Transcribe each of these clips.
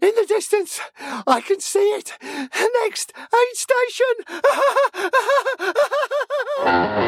In the distance, I can see it. Next aid Hi,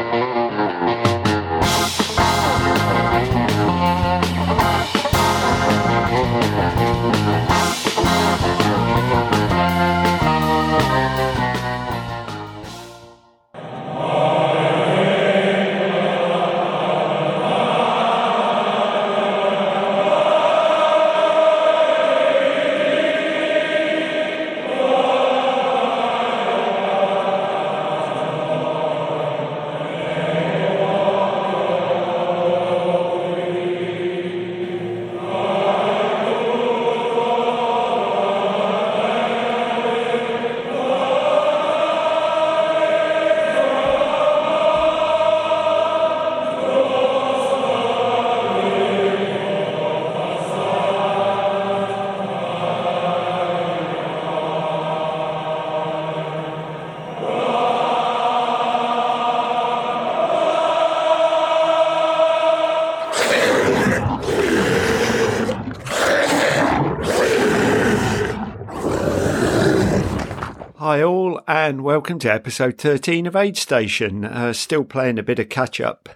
welcome to episode 13 of Aid Station. Uh, still playing a bit of catch up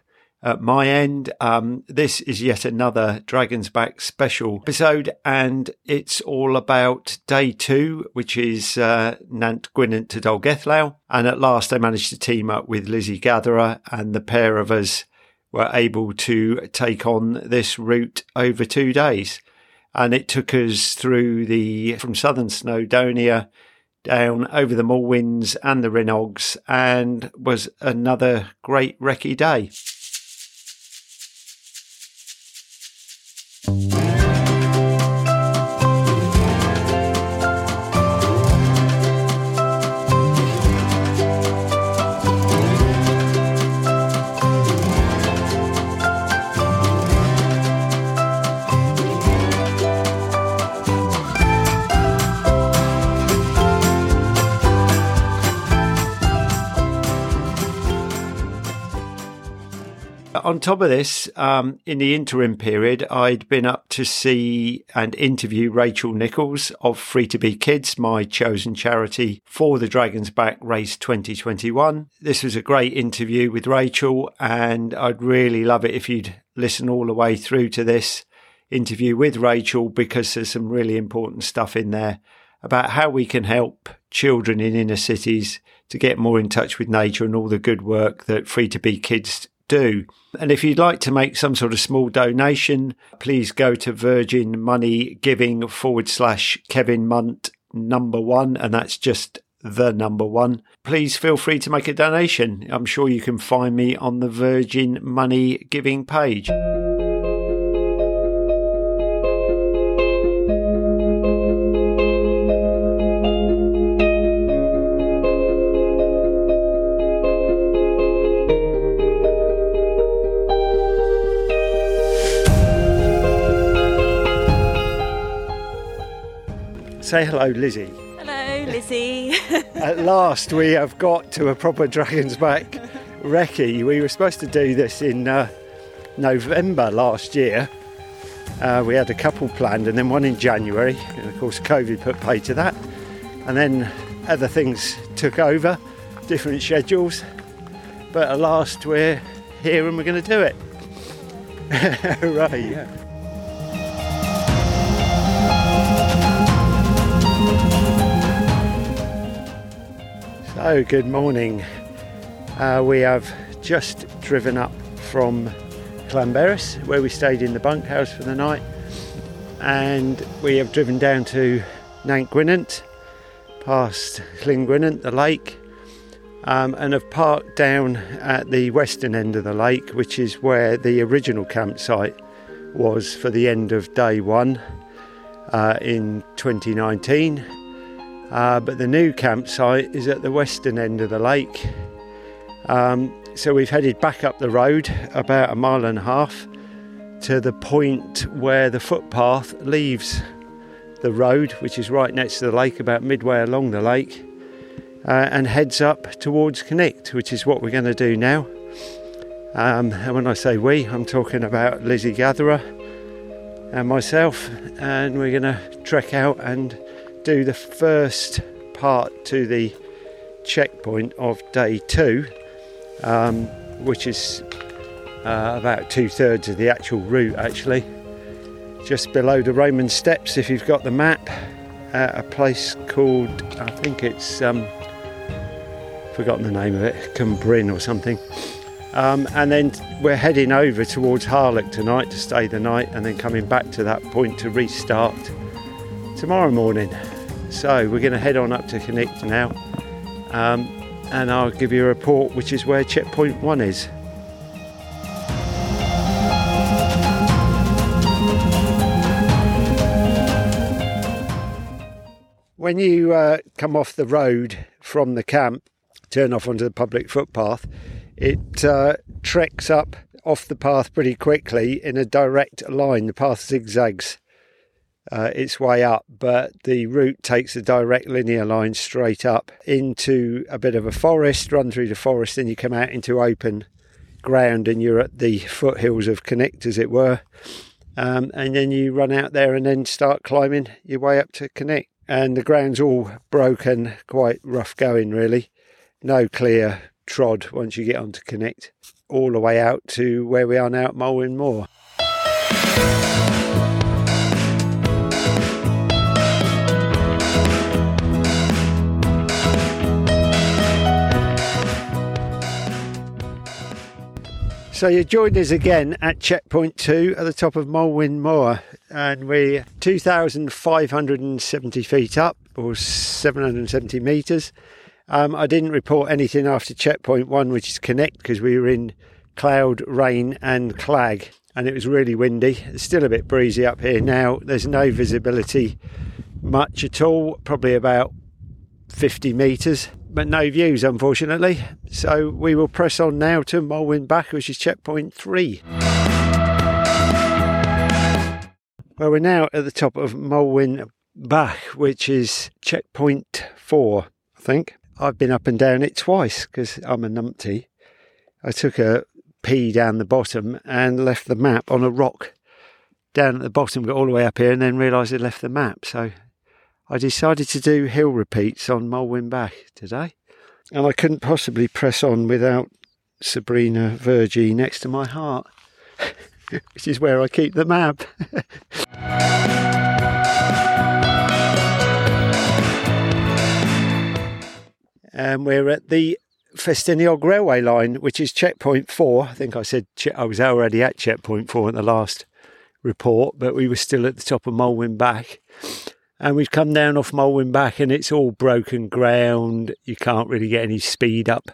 at my end. Um, this is yet another Dragon's Back special episode, and it's all about day two, which is uh, Nant Gwynant to Dolgellau. And at last, I managed to team up with Lizzie Gatherer, and the pair of us were able to take on this route over two days. And it took us through the from southern Snowdonia down over the Moelwyns and the Rhinogs and was another great recce day. On top of this, um, in the interim period, I'd been up to see and interview Rachel Nichols of Free to Be Kids, my chosen charity for the Dragons Back Race 2021. This was a great interview with Rachel, and I'd really love it if you'd listen all the way through to this interview with Rachel because there's some really important stuff in there about how we can help children in inner cities to get more in touch with nature and all the good work that Free to Be Kids do. And if you'd like to make some sort of small donation, please go to Virgin Money Giving forward slash Kevin Munt number one, and that's just the number one. Please feel free to make a donation. I'm sure you can find me on the Virgin Money Giving page. Say hello, Lizzie. Hello, Lizzie. At last, we have got to a proper Dragon's Back recce. We were supposed to do this in uh, November last year. Uh, we had a couple planned and then one in January. And of course, COVID put pay to that. And then other things took over, different schedules. But at last, we're here and we're going to do it. Hooray! Yeah. So, good morning. Uh, we have just driven up from Llanberis, where we stayed in the bunkhouse for the night, and we have driven down to Nant Gwynant, past Llyn the lake, um, and have parked down at the western end of the lake, which is where the original campsite was for the end of day one uh, in 2019 uh, but the new campsite is at the western end of the lake. Um, so we've headed back up the road about a mile and a half to the point where the footpath leaves the road, which is right next to the lake, about midway along the lake, uh, and heads up towards Cnicht, which is what we're going to do now. Um, and when I say we, I'm talking about Lizzie Gatherer, and myself, and we're going to trek out and do the first part to the checkpoint of day two, um, which is uh, about two thirds of the actual route actually. Just below the Roman steps, if you've got the map, at a place called, I think it's, um, forgotten the name of it, Cambrin or something. Um, and then we're heading over towards Harlech tonight to stay the night and then coming back to that point to restart tomorrow morning. So we're going to head on up to Cnicht now um, and I'll give you a report which is where checkpoint one is. When you uh, come off the road from the camp, turn off onto the public footpath, it uh, treks up off the path pretty quickly in a direct line. The path zigzags uh, its way up, but the route takes a direct linear line straight up into a bit of a forest, run through the forest, then you come out into open ground and you're at the foothills of Cnicht, as it were. Um, and then you run out there and then start climbing your way up to Cnicht and the ground's all broken, quite rough going really. No clear trod once you get onto Cnicht, all the way out to where we are now at Moelwyn Mawr. So you joined us again at checkpoint two at the top of Moelwyn Mawr, and we're 2,570 feet up, or 770 metres. Um, I didn't report anything after checkpoint one, which is Cnicht, because we were in cloud, rain, and clag, and it was really windy. It's still a bit breezy up here now. There's no visibility much at all, probably about 50 metres but no views, unfortunately. So we will press on now to Moelwyn Bach, which is checkpoint three. Well, we're now at the top of Moelwyn Bach, which is checkpoint four, I think. I've been up and down it twice because I'm a numpty. I took a pee down the bottom and left the map on a rock down at the bottom, got all the way up here, and then realised I'd left the map. So I decided to do hill repeats on Moelwyn Bach today, and I couldn't possibly press on without Sabrina Verjee next to my heart, which is where I keep the map. and we're at the Festiniog railway line, which is checkpoint four. I think I said I was already at checkpoint four in the last report, but we were still at the top of Moelwyn Bach and we've come down off Bach and it's all broken ground. You can't really get any speed up.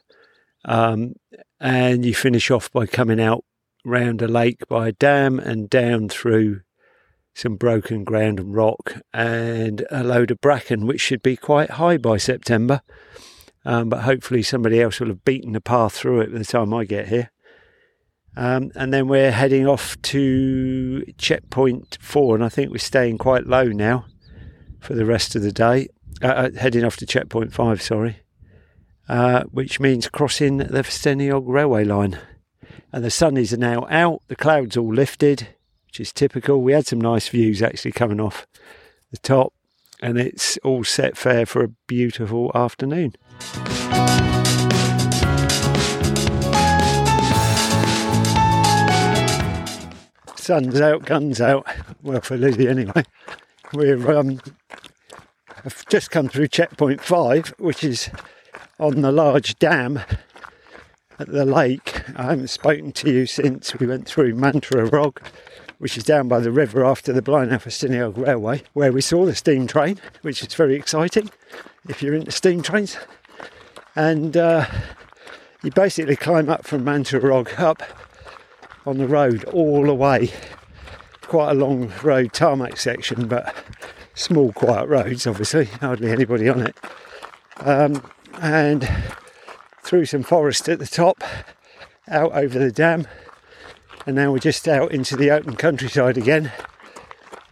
Um, and you finish off by coming out round a lake by a dam and down through some broken ground and rock and a load of bracken, which should be quite high by September. Um, but hopefully somebody else will have beaten the path through it by the time I get here. Um, and then we're heading off to checkpoint four, and I think we're staying quite low now for the rest of the day, uh, uh, heading off to checkpoint five, sorry, uh, which means crossing the Festiniog railway line. And the sun is now out, the clouds all lifted, which is typical. We had some nice views actually coming off the top, and it's all set fair for a beautiful afternoon. Sun's out, guns out. Well, for Lizzie anyway. We're um, I've just come through checkpoint five, which is on the large dam at the lake. I haven't spoken to you since we went through Maentwrog, which is down by the river after the Blaenau Festiniog Railway, where we saw the steam train, which is very exciting if you're into steam trains. And uh, you basically climb up from Maentwrog up on the road all the way. Quite a long road tarmac section, but small, quiet roads, obviously, hardly anybody on it. Um, and through some forest at the top, out over the dam, and now we're just out into the open countryside again,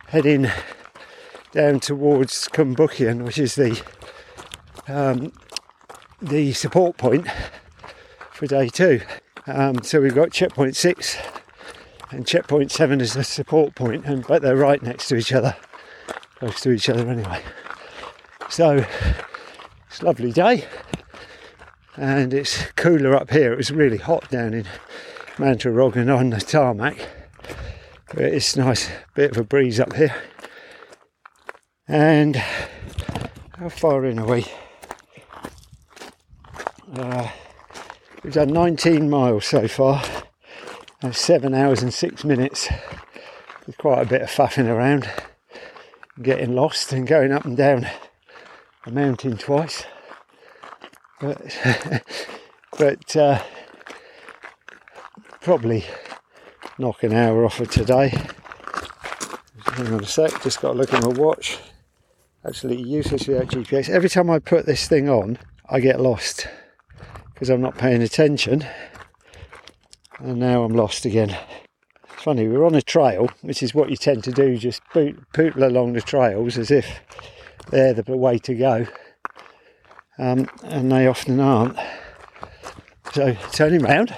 heading down towards Cwm Bychan, which is the um, the support point for day two. Um, so we've got checkpoint six and checkpoint seven is the support point, and but they're right next to each other, close to each other anyway. So it's a lovely day, and it's cooler up here. It was really hot down in Mantarogan on the tarmac, but it's nice, bit of a breeze up here. And how far in are we? Uh, we've done 19 miles so far. That's seven hours and six minutes. With quite a bit of faffing around, getting lost and going up and down a mountain twice. But, but uh, probably knock an hour off of today. Hang on a sec, just got to look at my watch. Absolutely useless without GPS. Every time I put this thing on, I get lost because I'm not paying attention. And now I'm lost again. It's funny, we're on a trail, which is what you tend to do, just pootle along the trails as if they're the way to go. Um, and they often aren't. So turning round,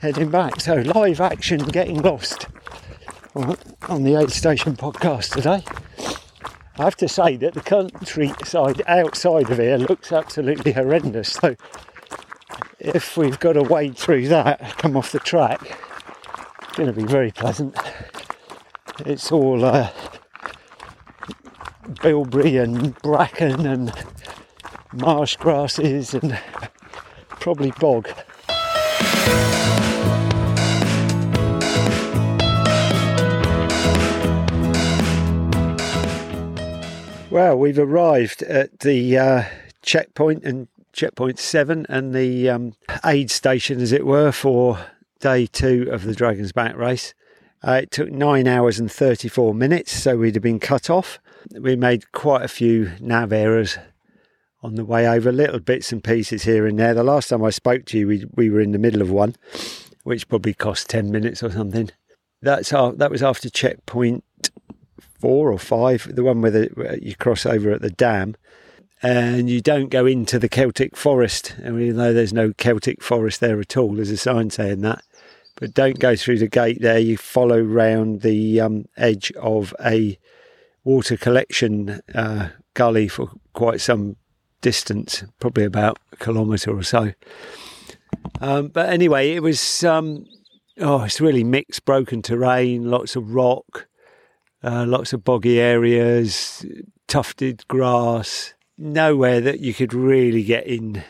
heading back. So live action getting lost on the Aid Station podcast today. I have to say that the countryside outside of here looks absolutely horrendous. So if we've got to wade through that, come off the track, it's going to be very pleasant. It's all uh, bilberry and bracken and marsh grasses and probably bog. Well, we've arrived at the uh, checkpoint and checkpoint seven and the um, aid station, as it were, for day two of the Dragon's Back race. Uh, it took nine hours and 34 minutes, so we'd have been cut off. We made quite a few nav errors on the way over, little bits and pieces here and there. The last time I spoke to you, we, we were in the middle of one, which probably cost 10 minutes or something. That's our, that was after checkpoint four or five, the one where, the, you cross over at the dam, and you don't go into the Celtic forest. And even though there's no Celtic forest there at all, there's a sign saying that. But don't go through the gate there. You follow round the um, edge of a water collection uh, gully for quite some distance, probably about a kilometre or so. Um, but anyway, it was um, oh, it's really mixed, broken terrain, lots of rock, uh, lots of boggy areas, tufted grass, nowhere that you could really get in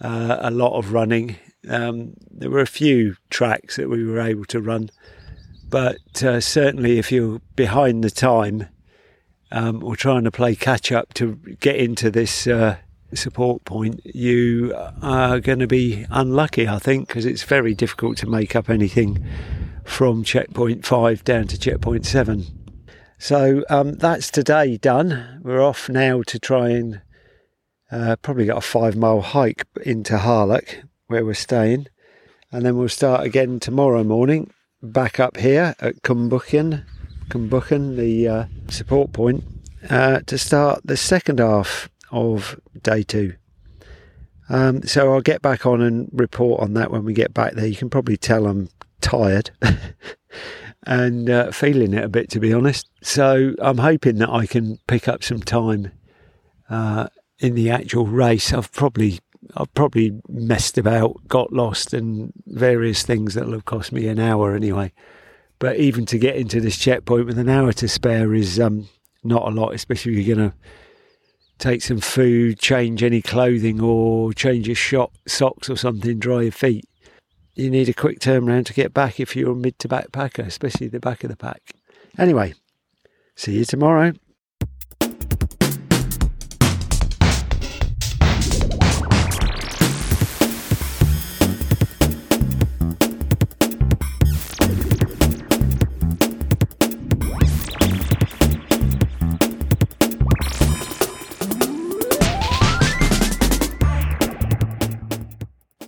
uh, a lot of running. Um, there were a few tracks that we were able to run, but uh, certainly if you're behind the time um, or trying to play catch up to get into this uh, support point, you are going to be unlucky, I think, because it's very difficult to make up anything from checkpoint five down to checkpoint seven. So um, that's today done. We're off now to try and uh, probably got a five mile hike into Harlech where we're staying. And then we'll start again tomorrow morning back up here at Cwm Bychan, Cumbuchen, the uh, support point, uh, to start the second half of day two. Um, so I'll get back on and report on that when we get back there. You can probably tell I'm tired. and uh, feeling it a bit, to be honest. So I'm hoping that I can pick up some time uh, in the actual race. I've probably I've probably messed about, got lost, and various things that'll have cost me an hour anyway. But even to get into this checkpoint with an hour to spare is um, not a lot, especially if you're going to take some food, change any clothing, or change your shot, socks or something, dry your feet you need a quick turnaround to get back if you're a mid to backpacker, especially the back of the pack. Anyway, see you tomorrow.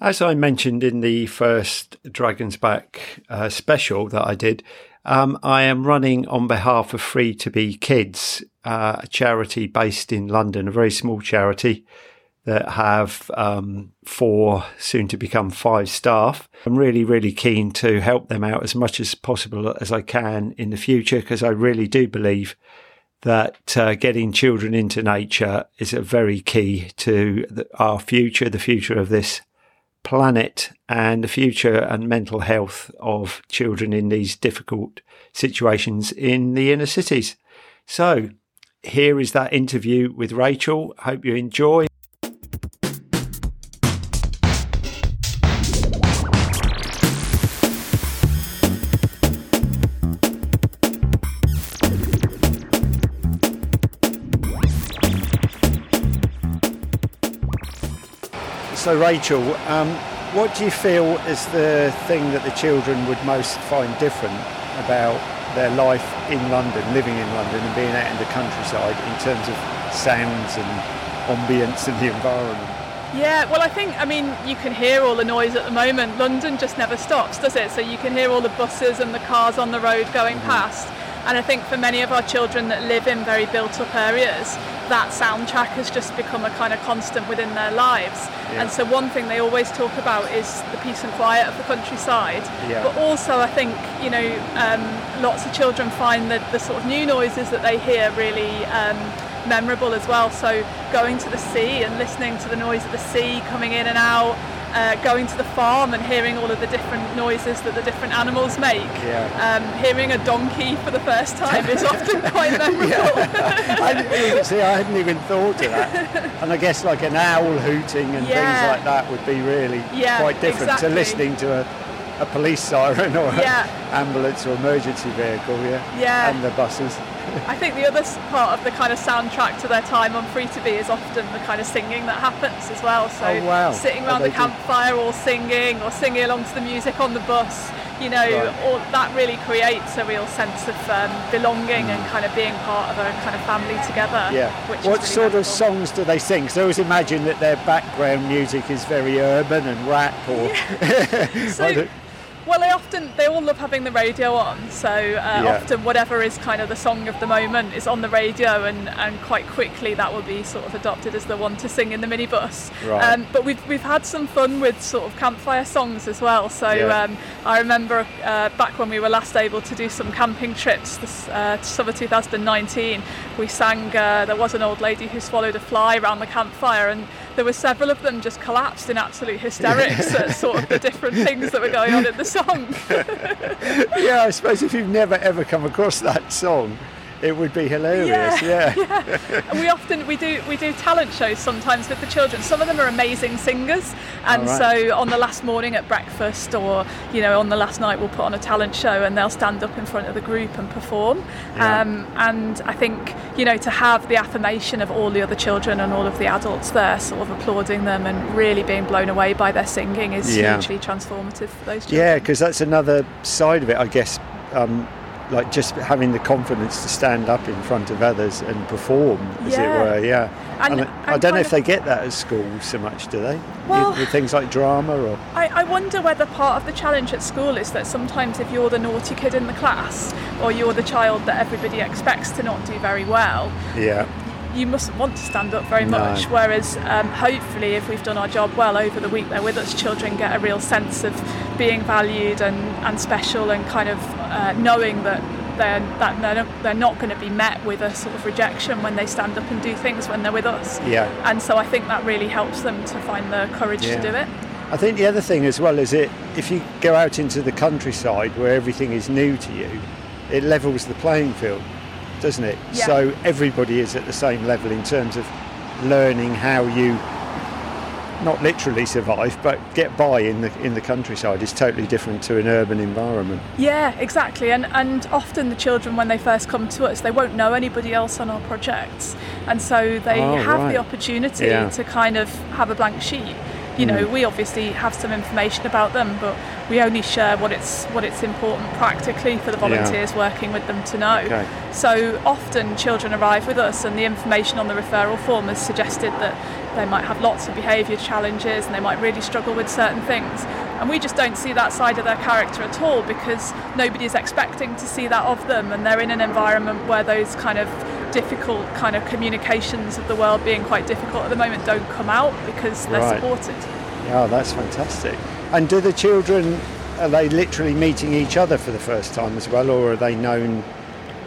As I mentioned in the first Dragon's Back uh, special that I did, um, I am running on behalf of Free to Be Kids, uh, a charity based in London, a very small charity that have um, four, soon to become five staff. I'm really, really keen to help them out as much as possible as I can in the future because I really do believe that uh, getting children into nature is a very key to the, our future, the future of this planet, and the future and mental health of children in these difficult situations in the inner cities. So, here is that interview with Rachel. Hope you enjoy. So, Rachel, um, what do you feel is the thing that the children would most find different about their life in London, living in London, and being out in the countryside in terms of sounds and ambience and the environment? Yeah, well, I think, I mean, you can hear all the noise at the moment. London just never stops, does it? So you can hear all the buses and the cars on the road going mm-hmm. past. And I think for many of our children that live in very built up areas, that soundtrack has just become a kind of constant within their lives. Yeah. And so one thing they always talk about is the peace and quiet of the countryside. Yeah. But also I think, you know, um, lots of children find that the sort of new noises that they hear really um, memorable as well. So going to the sea and listening to the noise of the sea coming in and out, uh, going to the farm and hearing all of the different noises that the different animals make. Yeah. Um, hearing a donkey for the first time is often quite memorable. yeah. I, see, I hadn't even thought of that. And I guess like an owl hooting and yeah. things like that would be really quite different exactly. to listening to a a police siren or yeah. an ambulance or emergency vehicle, yeah, yeah, and the buses. I think the other part of the kind of soundtrack to their time on Free to Be is often the kind of singing that happens as well. So oh, wow. sitting around the campfire or singing or singing along to the music on the bus, you know, right. all, that really creates a real sense of um, belonging mm. and kind of being part of a kind of family together. Yeah. what really sort of songs do they sing? So I always imagine that their background music is very urban and rap or. Yeah. so, well, they often they all love having the radio on, so uh, yeah. often whatever is kind of the song of the moment is on the radio, and, and quite quickly that will be sort of adopted as the one to sing in the minibus. Right. Um, but we've we've had some fun with sort of campfire songs as well. So yeah. um, I remember uh, back when we were last able to do some camping trips, this uh, summer 2019, we sang. Uh, there was an old lady who swallowed a fly around the campfire, and there were several of them just collapsed in absolute hysterics at sort of the different things that were going on in the song. yeah, I suppose if you've never ever come across that song, it would be hilarious. Yeah, yeah. yeah. And we often we do we do talent shows sometimes with the children. Some of them are amazing singers, and right. so on the last morning at breakfast or you know on the last night we'll put on a talent show and they'll stand up in front of the group and perform. Yeah. Um, and I think you know to have the affirmation of all the other children and all of the adults there sort of applauding them and really being blown away by their singing is yeah. hugely transformative for those children. Yeah, because that's another side of it, I guess. Um, like just having the confidence to stand up in front of others and perform, as yeah. it were. Yeah. And, and I don't know if they get that at school so much, do they? Well, with things like drama or. I, I wonder whether part of the challenge at school is that sometimes if you're the naughty kid in the class or you're the child that everybody expects to not do very well. Yeah you mustn't want to stand up very no. much. Whereas, um, hopefully, if we've done our job well over the week they're with us, children get a real sense of being valued and, and special and kind of uh, knowing that they're, that they're, they're not going to be met with a sort of rejection when they stand up and do things when they're with us. Yeah. And so I think that really helps them to find the courage yeah. to do it. I think the other thing as well is it if you go out into the countryside where everything is new to you, it levels the playing field doesn't it? Yeah. So everybody is at the same level in terms of learning how you not literally survive, but get by in the in the countryside is totally different to an urban environment. Yeah, exactly. And and often the children when they first come to us, they won't know anybody else on our projects, and so they oh, have right. the opportunity yeah. to kind of have a blank sheet you know, mm. we obviously have some information about them, but we only share what it's what it's important practically for the volunteers yeah. working with them to know. Okay. So often children arrive with us, and the information on the referral form has suggested that they might have lots of behaviour challenges and they might really struggle with certain things. And we just don't see that side of their character at all because nobody is expecting to see that of them, and they're in an environment where those kind of difficult kind of communications of the world being quite difficult at the moment don't come out because they're Right. supported. Yeah, that's fantastic. And do the children are they literally meeting each other for the first time as well, or are they known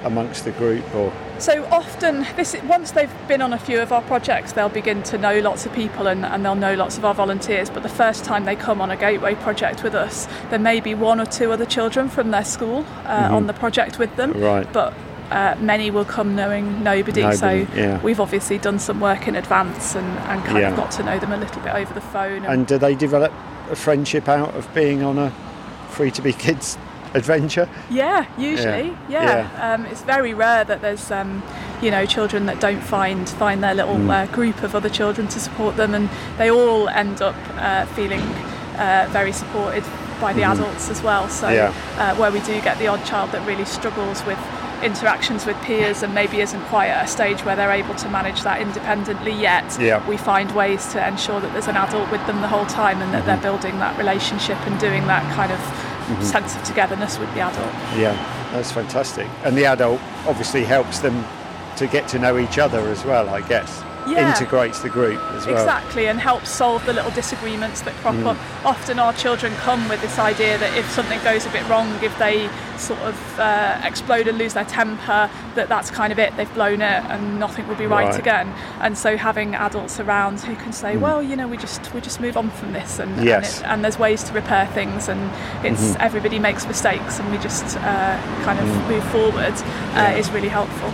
amongst the group? Or So often, this once they've been on a few of our projects, they'll begin to know lots of people and, and they'll know lots of our volunteers. But the first time they come on a gateway project with us, there may be one or two other children from their school uh, on the project with them. Mm-hmm. Right. But uh, many will come knowing nobody. Nobody, so yeah. we've obviously done some work in advance and, and kind Yeah. of got to know them a little bit over the phone. and do they develop a friendship out of being on a free to be kids adventure? Yeah, usually, Yeah, yeah. Um, it's very rare that there's, um, you know, children that don't find find their little Mm. uh, group of other children to support them, and they all end up uh, feeling uh, very supported by the adults as well. So. Yeah. uh, where we do get the odd child that really struggles with interactions with peers and maybe isn't quite at a stage where they're able to manage that independently yet Yeah. we find ways to ensure that there's an adult with them the whole time and that Mm-hmm. they're building that relationship and doing that kind of sense of togetherness with the adult Yeah, that's fantastic. And the adult obviously helps them to get to know each other as well, I guess. Yeah. Integrates the group as well. Exactly, and helps solve the little disagreements that crop Mm. up. Often our children come with this idea that if something goes a bit wrong, if they sort of uh, explode and lose their temper, that that's kind of it, they've blown it and nothing will be right, Right. Mm. again. And so having adults around who can say, well, you know, we just we just move on from this, and Yes. and, it, and there's ways to repair things, and it's Mm-hmm. everybody makes mistakes, and we just uh, kind of Mm. move forward uh, is really helpful.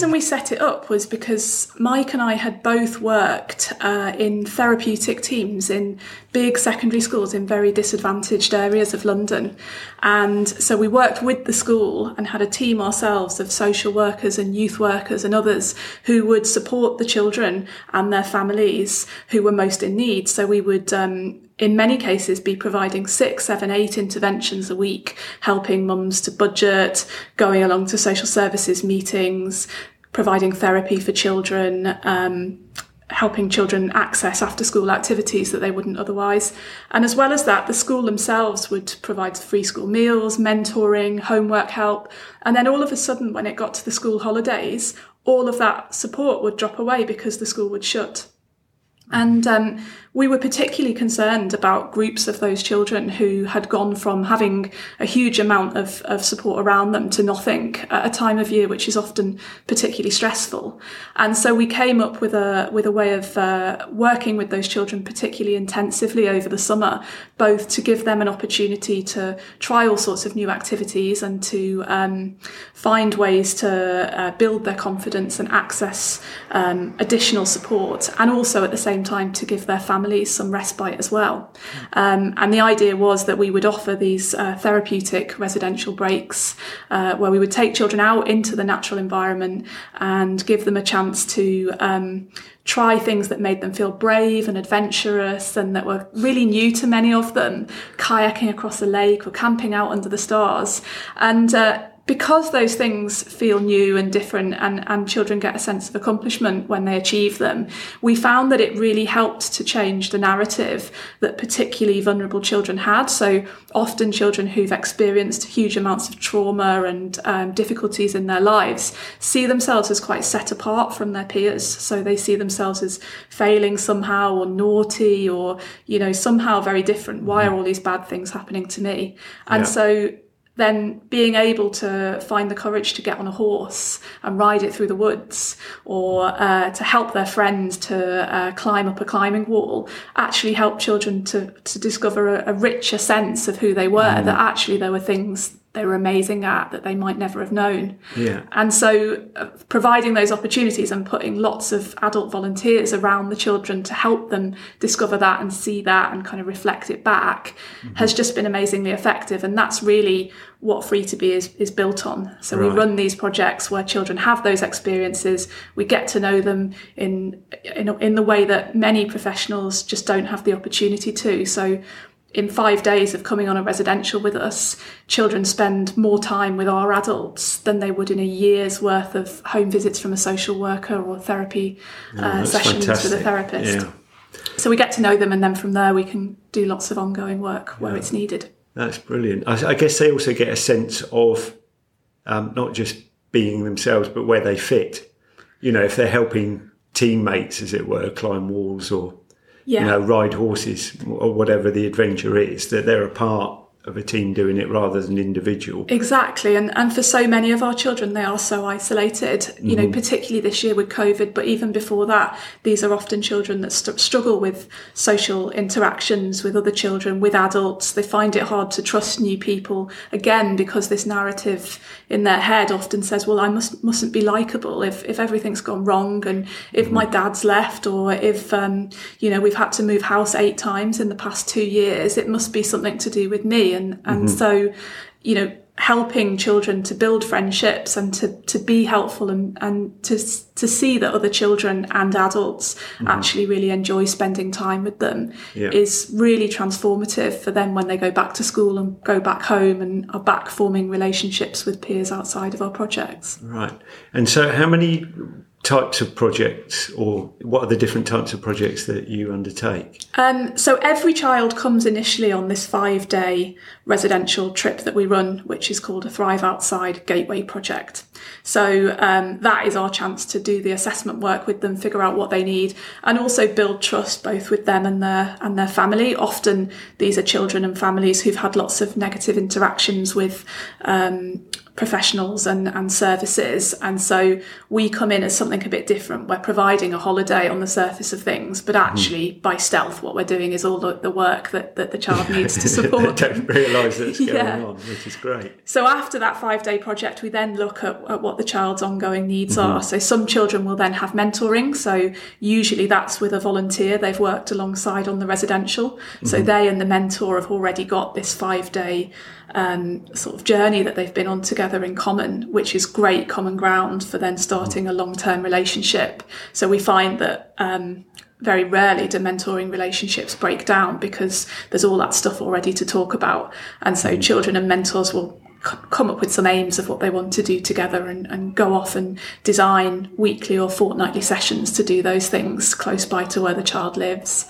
Reason we set it up was because Mike and I had both worked uh, in therapeutic teams in big secondary schools in very disadvantaged areas of London. And so we worked with the school and had a team ourselves of social workers and youth workers and others who would support the children and their families who were most in need. So we would um, in many cases be providing six, seven, eight interventions a week, helping mums to budget, going along to social services meetings, providing therapy for children, um, helping children access after school activities that they wouldn't otherwise. And as well as that, the school themselves would provide free school meals, mentoring, homework help. And then all of a sudden, when it got to the school holidays, all of that support would drop away because the school would shut. And um, we were particularly concerned about groups of those children who had gone from having a huge amount of, of support around them to nothing at a time of year which is often particularly stressful. And so we came up with a with a way of uh, working with those children particularly intensively over the summer, both to give them an opportunity to try all sorts of new activities and to um, find ways to uh, build their confidence and access um, additional support, and also at the same time to give their families some respite as well. Um, and the idea was that we would offer these uh, therapeutic residential breaks uh, where we would take children out into the natural environment and give them a chance to um, try things that made them feel brave and adventurous and that were really new to many of them, kayaking across a lake or camping out under the stars. And uh, because those things feel new and different and, and children get a sense of accomplishment when they achieve them, we found that it really helped to change the narrative that particularly vulnerable children had. So often children who've experienced huge amounts of trauma and um, difficulties in their lives see themselves as quite set apart from their peers. So they see themselves as failing somehow or naughty or, you know, somehow very different. Why are all these bad things happening to me? And Yeah. so then being able to find the courage to get on a horse and ride it through the woods or uh, to help their friends to uh, climb up a climbing wall actually helped children to, to discover a, a richer sense of who they were, that actually there were things they were amazing at that they might never have known. Yeah. And so, uh, providing those opportunities and putting lots of adult volunteers around the children to help them discover that and see that and kind of reflect it back Mm-hmm. has just been amazingly effective. And that's really what Free to Be is, is built on. So, we run these projects where children have those experiences, we get to know them in, in, in the way that many professionals just don't have the opportunity to. So, in five days of coming on a residential with us, children spend more time with our adults than they would in a year's worth of home visits from a social worker or therapy uh, That's sessions with a therapist. Yeah. So we get to know them, and then from there we can do lots of ongoing work where it's needed. That's brilliant. I, I guess they also get a sense of um, not just being themselves, but where they fit. You know, if they're helping teammates, as it were, climb walls or Yeah. you know ride horses or whatever the adventure is, that they're a part of a team doing it rather than an individual. Exactly, and and for so many of our children, they are so isolated. You know, particularly this year with COVID, but even before that, these are often children that st- struggle with social interactions with other children, with adults. They find it hard to trust new people again because this narrative in their head often says, "Well, I must mustn't be likable if if everything's gone wrong, and if my dad's left, or if um, you know we've had to move house eight times in the past two years, it must be something to do with me." And and mm-hmm. so you know, helping children to build friendships and to, to be helpful and, and to, to see that other children and adults mm-hmm. actually really enjoy spending time with them Yeah. is really transformative for them when they go back to school and go back home and are back forming relationships with peers outside of our projects. Right. And so, how many types of projects, or what are the different types of projects that you undertake? Um, so every child comes initially on this five day residential trip that we run, which is called a Thrive Outside Gateway Project. So um, that is our chance to do the assessment work with them, figure out what they need, and also build trust both with them and their and their family. Often these are children and families who've had lots of negative interactions with um, professionals and, and services. And so we come in as something a bit different. We're providing a holiday on the surface of things, but mm-hmm. actually by stealth, what we're doing is all the, the work that, that the child needs to support. don't realise that's going Yeah. on, which is great. So after that five day project, we then look at, at what the child's ongoing needs mm-hmm. are. So some children will then have mentoring. So usually that's with a volunteer they've worked alongside on the residential. So mm-hmm. they and the mentor have already got this five day um, sort of journey that they've been on together in common, which is great common ground for then starting a long term relationship. So we find that um, very rarely do mentoring relationships break down because there's all that stuff already to talk about. And so children and mentors will c- come up with some aims of what they want to do together and, and go off and design weekly or fortnightly sessions to do those things close by to where the child lives.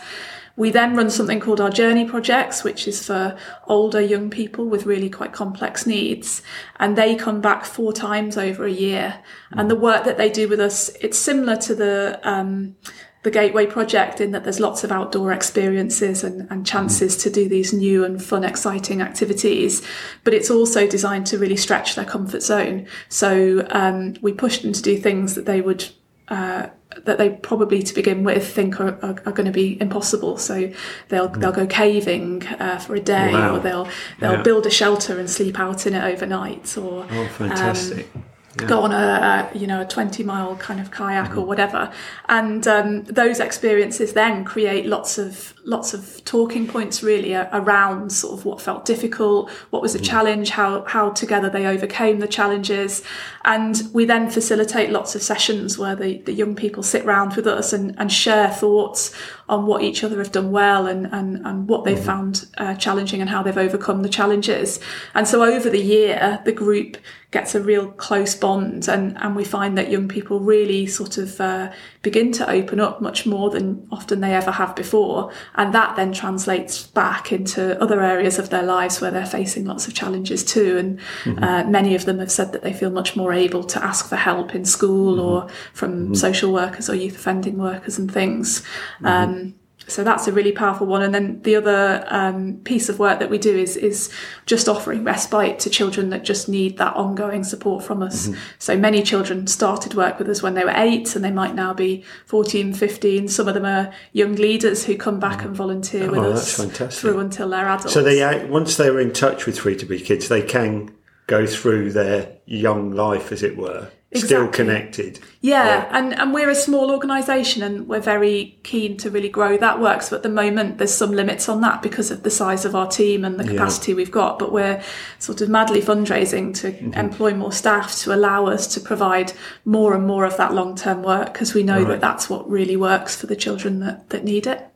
We then run something called our journey projects, which is for older young people with really quite complex needs. And they come back four times over a year. And the work that they do with us, it's similar to the, um, the Gateway project in that there's lots of outdoor experiences and, and chances to do these new and fun, exciting activities. But it's also designed to really stretch their comfort zone. So um, we push them to do things that they would. Uh, that they probably to begin with think are, are, are going to be impossible. So they'll they'll go caving uh, for a day, Wow. or they'll they'll Yeah. build a shelter and sleep out in it overnight, or Oh, fantastic. Go on a, a you know a 20 mile kind of kayak or whatever. And um, those experiences then create lots of lots of talking points really around sort of what felt difficult what was a challenge how how together they overcame the challenges. And we then facilitate lots of sessions where the, the young people sit round with us and, and share thoughts on what each other have done well and, and, and what they've found uh, challenging and how they've overcome the challenges. And so over the year, the group gets a real close bond and, and we find that young people really sort of uh, begin to open up much more than often they ever have before. And that then translates back into other areas of their lives where they're facing lots of challenges too. And uh, many of them have said that they feel much more able to ask for help in school or from social workers or youth offending workers and things. Um, so that's a really powerful one. And then the other um, piece of work that we do is is just offering respite to children that just need that ongoing support from us. So many children started work with us when they were eight, and they might now be 14, 15. Some of them are young leaders who come back and volunteer with Oh, us fantastic. through until they're adults. So they uh, once they're in touch with Free to Be Kids, they can go through their young life, as it were, still connected. Yeah, and, and we're a small organisation and we're very keen to really grow that work. So at the moment, there's some limits on that because of the size of our team and the capacity we've got. But we're sort of madly fundraising to employ more staff to allow us to provide more and more of that long term work because we know Right. that that's what really works for the children that, that need it.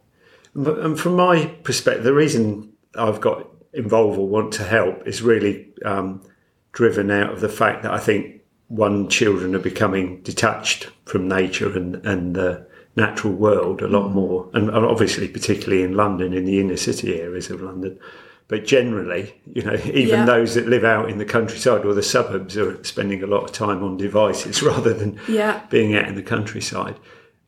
But and from my perspective, the reason I've got involved or want to help is really um, driven out of the fact that I think one children are becoming detached from nature and and the natural world a lot more, and and obviously particularly in London, in the inner city areas of London. But generally, you know, even Yeah. those that live out in the countryside or the suburbs are spending a lot of time on devices rather than Yeah. being out in the countryside.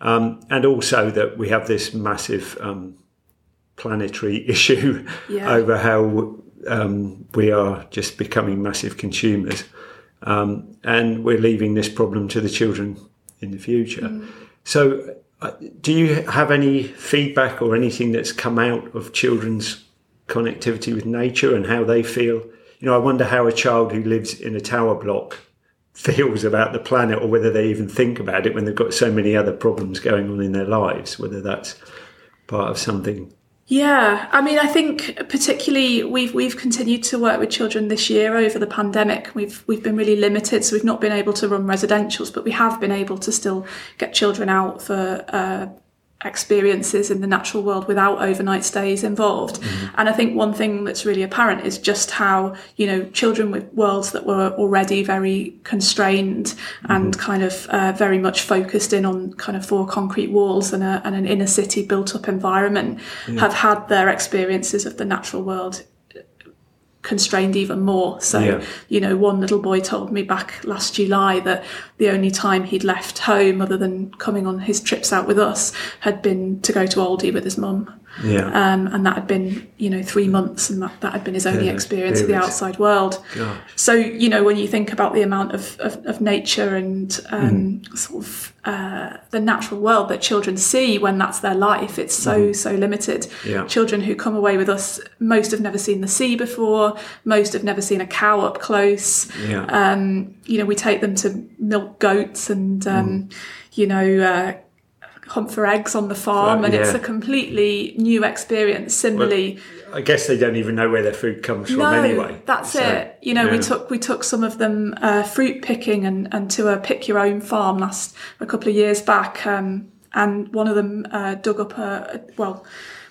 Um, and also that we have this massive um, planetary issue Yeah. over how um, we are just becoming massive consumers. Um, and we're leaving this problem to the children in the future. So, uh, do you have any feedback or anything that's come out of children's connectivity with nature and how they feel? You know, I wonder how a child who lives in a tower block feels about the planet or whether they even think about it when they've got so many other problems going on in their lives, whether that's part of something. Yeah, I mean, I think particularly we've we've continued to work with children this year over the pandemic. We've we've been really limited, so we've not been able to run residentials, but we have been able to still get children out for uh, experiences in the natural world without overnight stays involved. And I think one thing that's really apparent is just how you know children with worlds that were already very constrained and kind of uh, very much focused in on kind of four concrete walls and, a, and an inner city built up environment have had their experiences of the natural world constrained even more. So, Yeah. you know, one little boy told me back last July that the only time he'd left home other than coming on his trips out with us had been to go to Aldi with his mum. Yeah. Um, and that had been, you know, three months, and that, that had been his only Yeah, experience of the outside world. Gosh. So, you know, when you think about the amount of, of, of nature and um, Mm. sort of uh, the natural world that children see when that's their life, it's so, so limited. Yeah. Children who come away with us, most have never seen the sea before, most have never seen a cow up close. Yeah. Um, you know, we take them to milk goats and, Mm. um, you know, uh, hunt for eggs on the farm, and it's a completely new experience. Similarly, I guess they don't even know where their food comes from no, anyway. that's So, it. You know, we took we took some of them uh, fruit picking and, and to a pick your own farm last a couple of years back, um, and one of them uh, dug up a well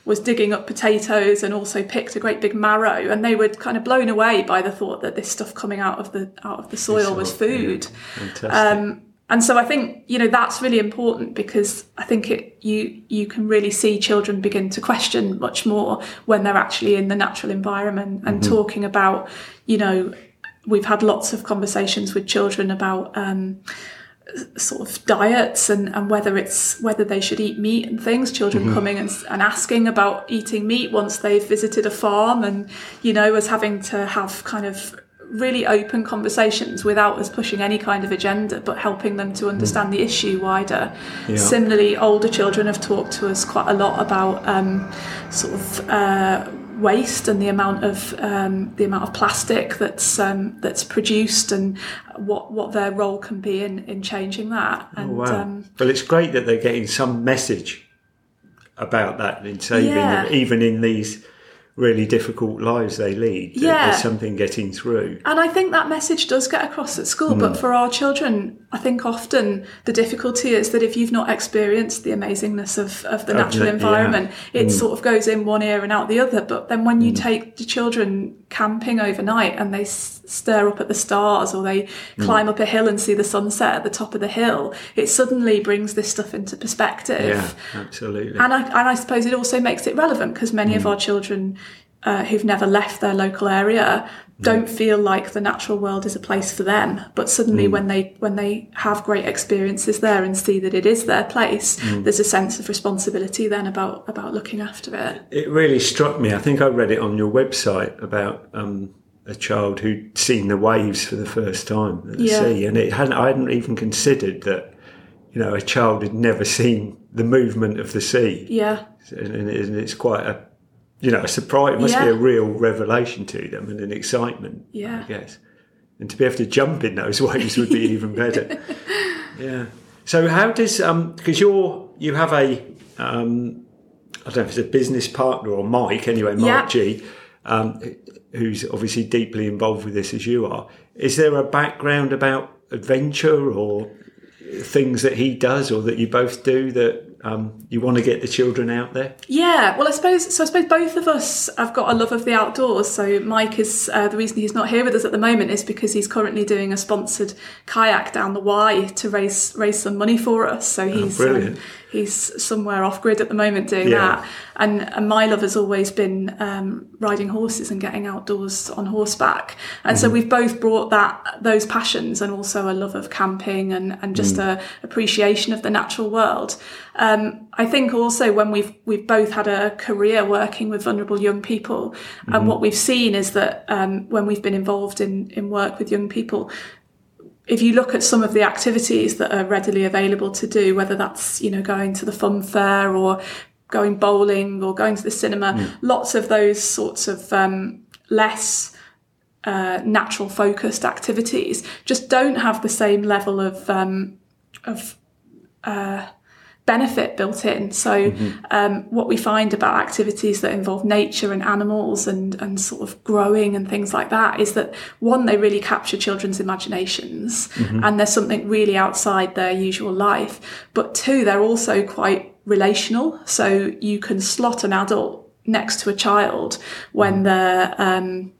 was digging up potatoes and also picked a great big marrow, and they were kind of blown away by the thought that this stuff coming out of the out of the soil was yeah. food. Fantastic. Um, and so I think you know that's really important because I think it you you can really see children begin to question much more when they're actually in the natural environment and talking about you know we've had lots of conversations with children about um, sort of diets and, and whether it's whether they should eat meat and things. Children coming and, and asking about eating meat once they've visited a farm and you know as having to have kind of really open conversations without us pushing any kind of agenda but helping them to understand the issue wider Yeah. similarly older children have talked to us quite a lot about um, sort of uh, waste and the amount of um, the amount of plastic that's um, that's produced and what what their role can be in in changing that and Oh, wow. um, well, it's great that they're getting some message about that in saving Yeah. even in these really difficult lives they lead. Yeah. There's something getting through. And I think that message does get across at school, Hmm. but for our children, I think often the difficulty is that if you've not experienced the amazingness of, of the Of natural the- yeah. Hmm. environment, it sort of goes in one ear and out the other. But then when you Hmm. take the children camping overnight and they stare up at the stars or they Hmm. climb up a hill and see the sunset at the top of the hill, it suddenly brings this stuff into perspective. Yeah, absolutely. And I, and I suppose it also makes it relevant because many Mm. of our children uh, who've never left their local area Mm. don't feel like the natural world is a place for them. But Mm. suddenly, when they when they have great experiences there and see that it is their place, Mm. there's a sense of responsibility then about about looking after it. it really struck me. I think I read it on your website about um, a child who'd seen the waves for the first time at the Yeah. sea, and it hadn't. I hadn't even considered that. You know, a child had never seen the movement of the sea, Yeah, and, and it's quite a, you know, a surprise. It must be a real revelation to them and an excitement. Yeah. I guess. and to be able to jump in those waves would be even better. Yeah. So how does um because you're you have a um I don't know if it's a business partner or Mike anyway Mike Yeah. G um who's obviously deeply involved with this as you are. Is there a background about adventure or things that he does or that you both do that um, you want to get the children out there? Yeah, well, I suppose so. I suppose both of us have got a love of the outdoors. So Mike is uh, the reason he's not here with us at the moment is because he's currently doing a sponsored kayak down the Wye to raise raise some money for us. So he's Oh, brilliant. um, he's somewhere off grid at the moment doing Yeah. that. And, and my love has always been um, riding horses and getting outdoors on horseback. And Mm-hmm. so we've both brought that those passions and also a love of camping and, and just Mm. a appreciation of the natural world. Um, I think also when we've we've both had a career working with vulnerable young people, and what we've seen is that um, when we've been involved in in work with young people, if you look at some of the activities that are readily available to do, whether that's you know going to the fun fair or going bowling or going to the cinema, lots of those sorts of um, less uh, natural focused activities just don't have the same level of um, of uh, benefit built in. So, um, what we find about activities that involve nature and animals and, and sort of growing and things like that is that one, they really capture children's imaginations and there's something really outside their usual life. But two, they're also quite relational. So, you can slot an adult next to a child when they're um,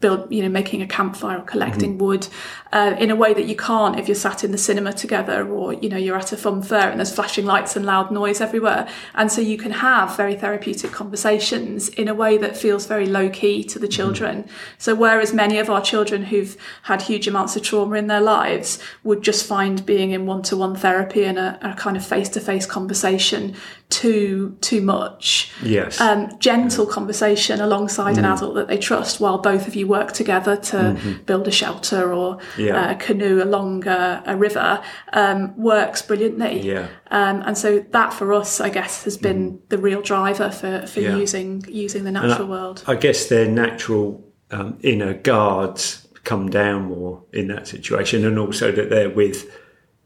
build you know making a campfire or collecting wood uh, in a way that you can't if you're sat in the cinema together or you know you're at a fun fair and there's flashing lights and loud noise everywhere. And so you can have very therapeutic conversations in a way that feels very low key to the children. So whereas many of our children who've had huge amounts of trauma in their lives would just find being in one-to-one therapy and a, a kind of face-to-face conversation too too much Yes. um, gentle conversation alongside Mm. an adult that they trust while both of you work together to build a shelter or Mm-hmm. Yeah. uh, canoe along a, a river um, works brilliantly. Yeah. Um, and so that for us, I guess, has been the real driver for, for Mm. Yeah. using using the natural I- world. I guess their natural um, inner guards come down more in that situation, and also that they're with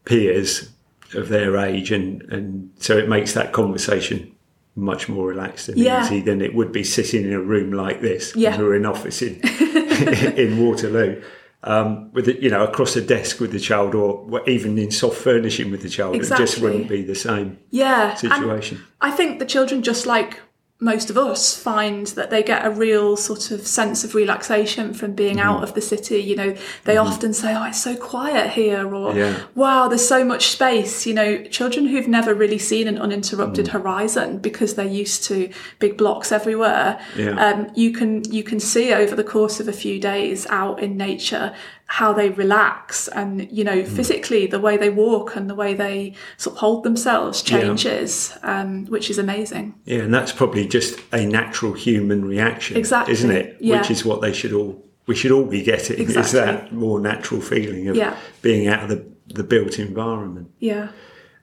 peers of their age, and, and so it makes that conversation much more relaxed and Yeah. easy than it would be sitting in a room like this. Yeah. We're in office in in Waterloo. Um, with it, you know, across a desk with the child, or even in soft furnishing with the child, it just wouldn't be the same Yeah. and- situation. I think the children, just like most of us, find that they get a real sort of sense of relaxation from being Mm-hmm. out of the city. You know, they often say, "Oh, it's so quiet here," or Yeah. "Wow, there's so much space." You know, children who've never really seen an uninterrupted Mm. horizon because they're used to big blocks everywhere. Yeah. Um, you can you can see over the course of a few days out in nature how they relax and you Mm. know physically the way they walk and the way they sort of hold themselves Yeah. changes um, which is amazing Yeah, and that's probably just a natural human reaction, Exactly, isn't it? yeah. Which is what they should all we should all be getting. Is that more natural feeling of Yeah. being out of the the built environment? yeah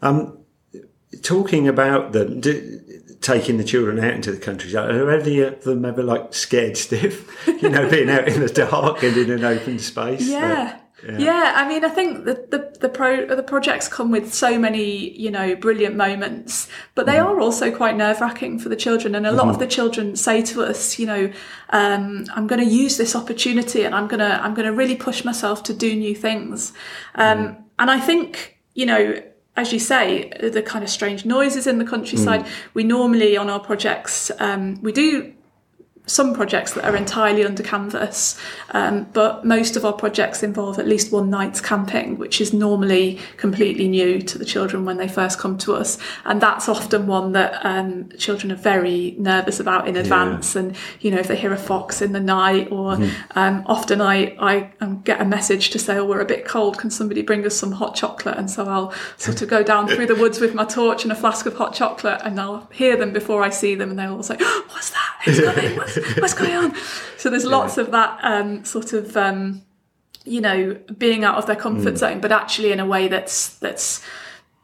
Um Talking about the taking the children out into the countryside, are any of them ever like scared stiff? You know, being out in the dark and in an open space. yeah yeah. I mean, I think the the the, pro, the projects come with so many, you know, brilliant moments, but they are also quite nerve wracking for the children. And a lot of the children say to us, you know, um, I'm going to use this opportunity, and I'm gonna I'm gonna really push myself to do new things. Um, And I think, you know. As you say, the kind of strange noises in the countryside. We normally on our projects um, we do some projects that are entirely under canvas, um, but most of our projects involve at least one night's camping, which is normally completely new to the children when they first come to us. And that's often one that um, children are very nervous about in advance. And, you know, if they hear a fox in the night, or um, often I, I um, get a message to say, oh, we're a bit cold, can somebody bring us some hot chocolate? And so I'll sort of go down through the woods with my torch and a flask of hot chocolate, and I'll hear them before I see them, and they'll all say, oh, what's that? Who's coming? What's, what's going on? So there's lots of that um, sort of, um, you know, being out of their comfort zone, but actually in a way that's that's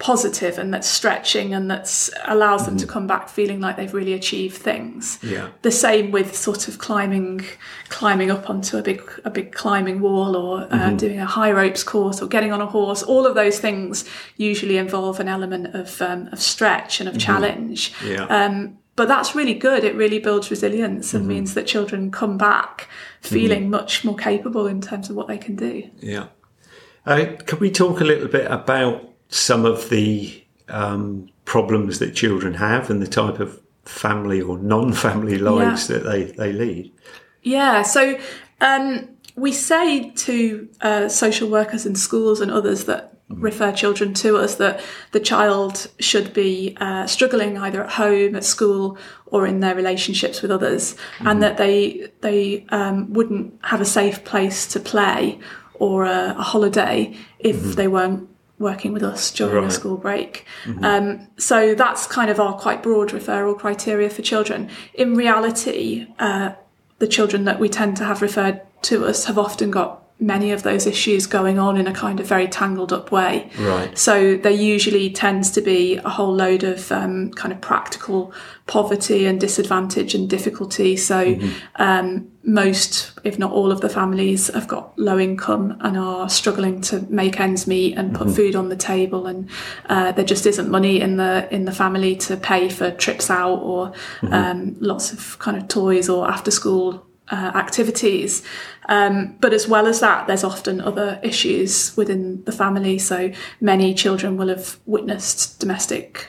positive and that's stretching and that's allows them to come back feeling like they've really achieved things. Yeah. The same with sort of climbing climbing up onto a big a big climbing wall or uh, doing a high ropes course or getting on a horse. All of those things usually involve an element of um, of stretch and of challenge. Yeah. Um, but that's really good. It really builds resilience and means that children come back feeling much more capable in terms of what they can do. Yeah. Uh, can we talk a little bit about some of the um, problems that children have and the type of family or non-family lives that they, they lead? Yeah, so um, we say to uh, social workers in schools and others that refer children to us that the child should be uh, struggling either at home, at school, or in their relationships with others, and that they they um, wouldn't have a safe place to play or a, a holiday if they weren't working with us during a school break. Um, so that's kind of our quite broad referral criteria for children. In reality, uh, the children that we tend to have referred to us have often got many of those issues going on in a kind of very tangled up way. Right. So there usually tends to be a whole load of um, kind of practical poverty and disadvantage and difficulty. So um, most, if not all, of the families have got low income and are struggling to make ends meet and put food on the table, and uh, there just isn't money in the in the family to pay for trips out or um, lots of kind of toys or after school uh, activities. Um, but as well as that, there's often other issues within the family. So many children will have witnessed domestic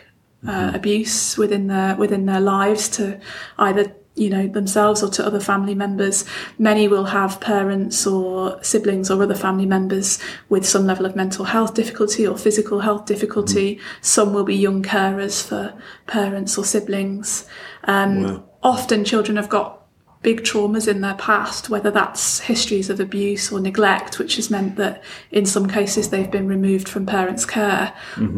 uh, abuse within their within their lives to either you know themselves or to other family members. Many will have parents or siblings or other family members with some level of mental health difficulty or physical health difficulty. Some will be young carers for parents or siblings. Um, Wow. Often, children have got big traumas in their past, whether that's histories of abuse or neglect, which has meant that in some cases they've been removed from parents' care,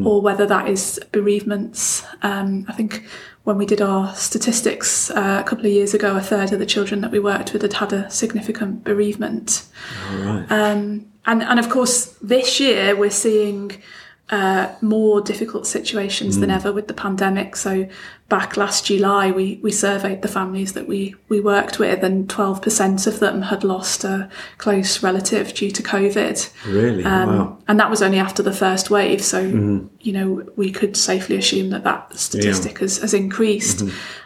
or whether that is bereavements. Um, I think when we did our statistics uh, a couple of years ago, a third of the children that we worked with had had a significant bereavement. All right. Um, and, and of course, this year we're seeing uh, more difficult situations than ever with the pandemic. So back last July, we, we surveyed the families that we, we worked with, and 12% of them had lost a close relative due to COVID. really? Um, wow. And that was only after the first wave. So, you know, we could safely assume that that statistic has, has increased.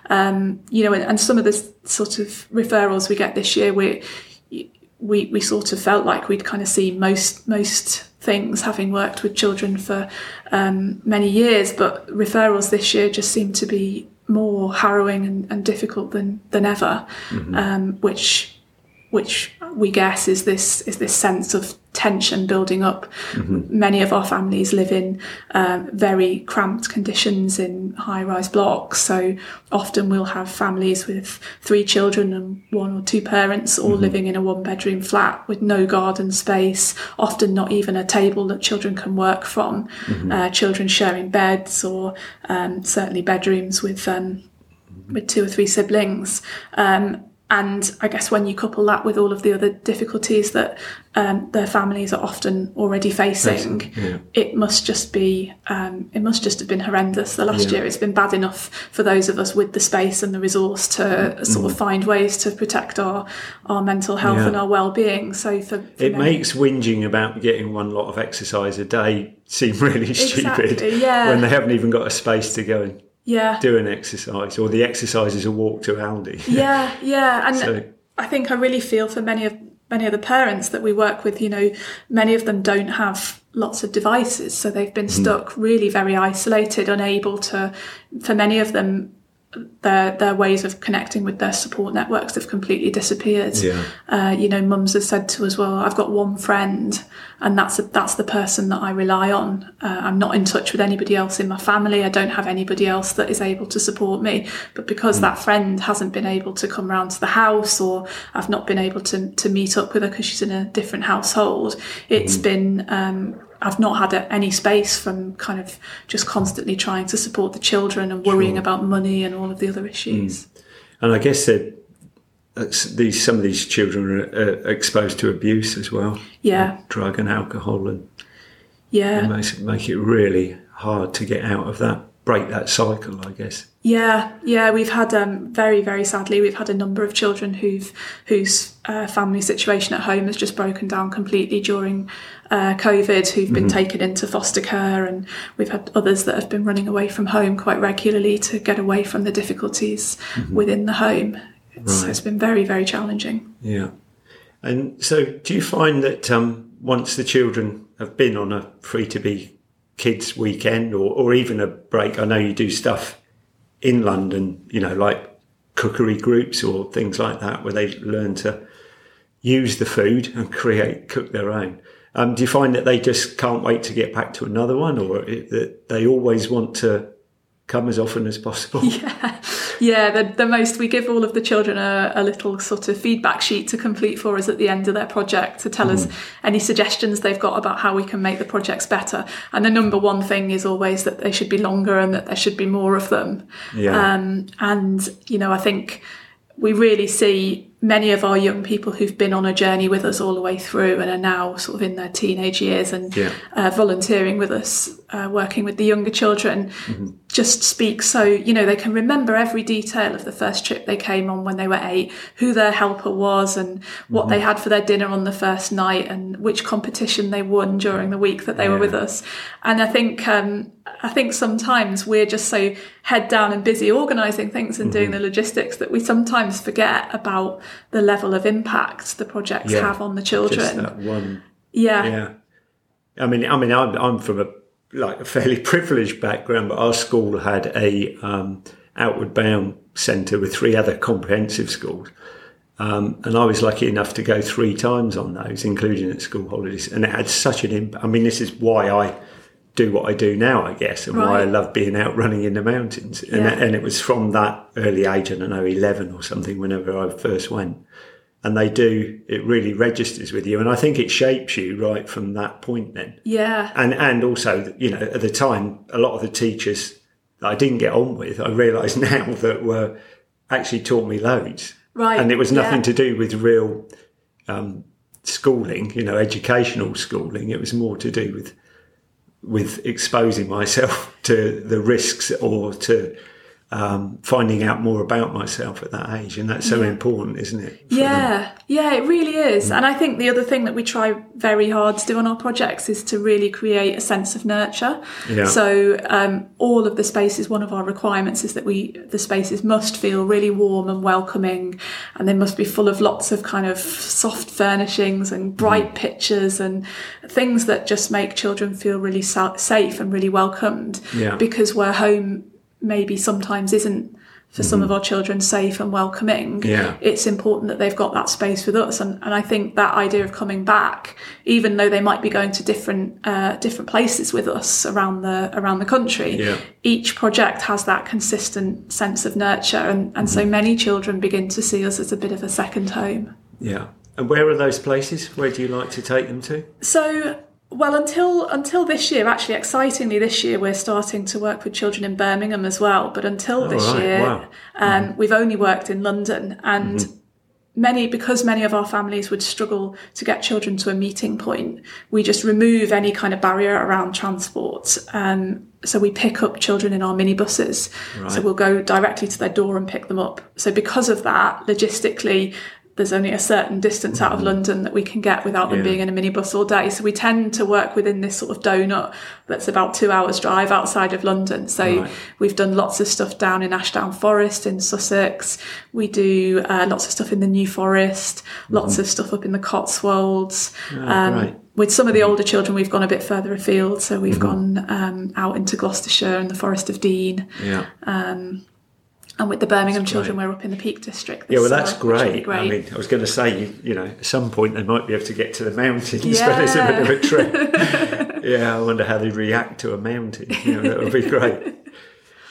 Um, you know, and, and some of the sort of referrals we get this year, we, we, we sort of felt like we'd kind of seen most, most things having worked with children for um, many years, but referrals this year just seemed to be more harrowing and, and difficult than, than ever, um, which which we guess is this is this sense of tension building up. Many of our families live in um, very cramped conditions in high-rise blocks, so often we'll have families with three children and one or two parents all living in a one-bedroom flat with no garden space. Often not even a table that children can work from. Uh, children sharing beds or um, certainly bedrooms with. Um, with two or three siblings. Um, and I guess when you couple that with all of the other difficulties that um, their families are often already facing, Facing, yeah. it must just be um, it must just have been horrendous. The last Yeah. year, it's been bad enough for those of us with the space and the resource to sort of find ways to protect our our mental health Mm. Yeah. and our well being. So for, for It many- makes whinging about getting one lot of exercise a day seem really stupid Exactly, yeah. when they haven't even got a space to go and yeah do an exercise, or the exercise is a walk to Aldi. Yeah, yeah, and So- I think I really feel for many of many of the parents that we work with. You know, many of them don't have lots of devices, so they've been Mm-hmm. stuck really very isolated, unable to. For many of them, their their ways of connecting with their support networks have completely disappeared. Yeah. Uh, you know, mums have said to us, "Well, I've got one friend, and that's that's the person that I rely on. Uh, I'm not in touch with anybody else in my family. I don't have anybody else that is able to support me. But because that friend hasn't been able to come round to the house, or I've not been able to to meet up with her because she's in a different household, it's been." Um, I've not had any space from kind of just constantly trying to support the children and worrying about money and all of the other issues. And I guess that these some of these children are uh, exposed to abuse as well, Yeah, drug and alcohol, and Yeah. Makes, make it really hard to get out of that, break that cycle, I guess. Yeah, yeah, we've had um, very, very sadly, we've had a number of children who've whose uh, family situation at home has just broken down completely during uh, COVID, who've been taken into foster care, and we've had others that have been running away from home quite regularly to get away from the difficulties within the home. It's, Right. it's been very, very challenging. Yeah. And so, do you find that um, once the children have been on a free to be kids weekend or, or even a break, I know you do stuff in London, you know, like cookery groups or things like that, where they learn to use the food and create, cook their own. Um, do you find that they just can't wait to get back to another one or that they always want to come as often as possible? Yeah, yeah. the, the most we give all of the children a, a little sort of feedback sheet to complete for us at the end of their project to tell us any suggestions they've got about how we can make the projects better. And the number one thing is always that they should be longer and that there should be more of them. Yeah. Um, and, you know, I think we really see many of our young people who've been on a journey with us all the way through and are now sort of in their teenage years and Yeah. uh, volunteering with us, uh, working with the younger children, just speak so, you know, they can remember every detail of the first trip they came on when they were eight, who their helper was and what they had for their dinner on the first night and which competition they won during the week that they were with us. And I think, um, I think sometimes we're just so head down and busy organising things and doing the logistics that we sometimes forget about the level of impact the projects Yeah. have on the Just children. that one yeah. Yeah, I mean, I mean, I'm, I'm from a like a fairly privileged background, but our school had a um, outward bound centre with three other comprehensive schools, um, and I was lucky enough to go three times on those, including at school holidays, and it had such an impact. I mean, this is why I do what I do now, I guess, and why I love being out running in the mountains. And, Yeah. and it was from that early age, I don't know, 11 or something, whenever I first went. And they do, it really registers with you. And I think it shapes you right from that point then. Yeah. And, and also, you know, at the time, a lot of the teachers that I didn't get on with, I realise now that were actually taught me loads. Right, And it was nothing yeah. to do with real um, schooling, you know, educational schooling. It was more to do with with exposing myself to the risks or to um, finding out more about myself at that age, and that's so important, isn't it? for them? Yeah, yeah, it really is. And I think the other thing that we try very hard to do on our projects is to really create a sense of nurture. Yeah. So um, all of the spaces, one of our requirements is that we the spaces must feel really warm and welcoming, and they must be full of lots of kind of soft furnishings and bright pictures and things that just make children feel really sa- safe and really welcomed. Yeah. Because where home maybe sometimes isn't for some of our children safe and welcoming Yeah. it's important that they've got that space with us and, and I think that idea of coming back even though they might be going to different uh, different places with us around the around the country Yeah. each project has that consistent sense of nurture and, and Mm-hmm. so many children begin to see us as a bit of a second home Yeah. And where are those places? Where do you like to take them to? So, well, until until this year, actually, excitingly, this year we're starting to work with children in Birmingham as well. But until this Oh, right, year, wow. um, we've only worked in London, and many because many of our families would struggle to get children to a meeting point. We just remove any kind of barrier around transport. Um, so we pick up children in our minibuses. So we'll go directly to their door and pick them up. So because of that, logistically, there's only a certain distance out of London that we can get without them Mm-hmm. Yeah. being in a minibus all day. So we tend to work within this sort of donut that's about two hours drive outside of London. So Right. we've done lots of stuff down in Ashdown Forest in Sussex. We do uh, lots of stuff in the New Forest, lots of stuff up in the Cotswolds. Mm-hmm. Ah, great. with some of the older children, we've gone a bit further afield. So we've gone um, out into Gloucestershire and the Forest of Dean. Yeah. And with the Birmingham children, we're up in the Peak District. Yeah, well, that's summer, be great. I mean, I was going to say, you, you know, at some point they might be able to get to the mountains, but it's a bit of a trip. yeah, I wonder how they react to a mountain. You know, that would be great.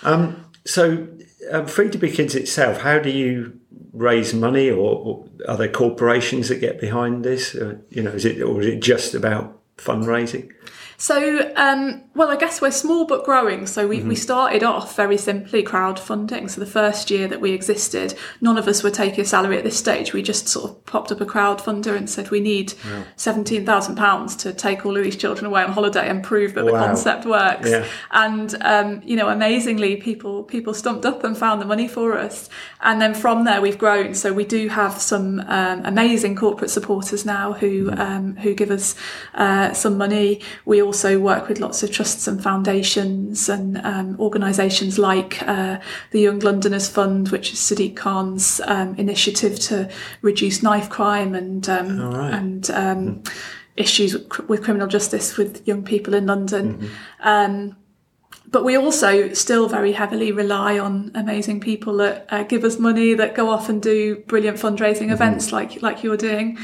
Um, so, um, Free to Be Kids itself, how do you raise money, or, or are there corporations that get behind this? Uh, you know, is it or is it just about fundraising? So, um, well, I guess we're small but growing. So we, we started off very simply crowdfunding. So the first year that we existed, none of us were taking a salary at this stage. We just sort of popped up a crowdfunder and said we need thousand pounds to take all of these children away on holiday and prove that the concept works. Yeah. And um, you know, amazingly, people people stumped up and found the money for us. And then from there, we've grown. So we do have some um, amazing corporate supporters now who um, who give us uh, some money. We also work with lots of trusts and foundations and um, organisations like uh, the Young Londoners Fund, which is Sadiq Khan's um, initiative to reduce knife crime and um, right. and um, issues with, with criminal justice with young people in London. Um, but we also still very heavily rely on amazing people that uh, give us money, that go off and do brilliant fundraising events like like you're doing,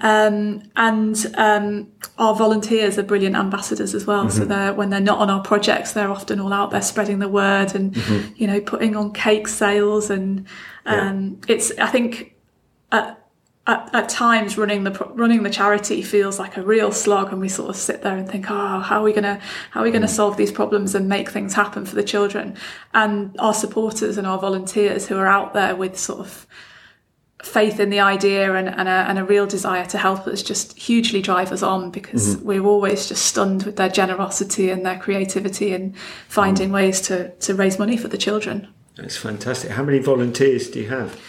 um, and um, our volunteers are brilliant ambassadors as well. So they're when they're not on our projects, they're often all out there spreading the word and you know putting on cake sales and um, it's I think at, at, at times running the running the charity feels like a real slog and we sort of sit there and think oh how are we gonna how are we gonna mm. solve these problems and make things happen for the children and our supporters and our volunteers who are out there with sort of faith in the idea and, and, a, and a real desire to help us just hugely drive us on because mm-hmm. we're always just stunned with their generosity and their creativity and finding mm. ways to, to raise money for the children. That's fantastic. How many volunteers do you have?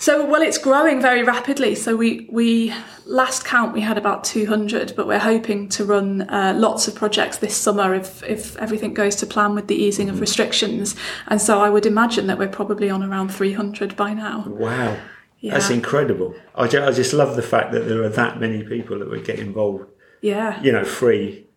So well, it's growing very rapidly. So we we last count we had about two hundred, but we're hoping to run uh, lots of projects this summer if if everything goes to plan with the easing of restrictions. And so I would imagine that we're probably on around three hundred by now. Wow. That's incredible. I just, I just love the fact that there are that many people that would get involved, Yeah. you know, free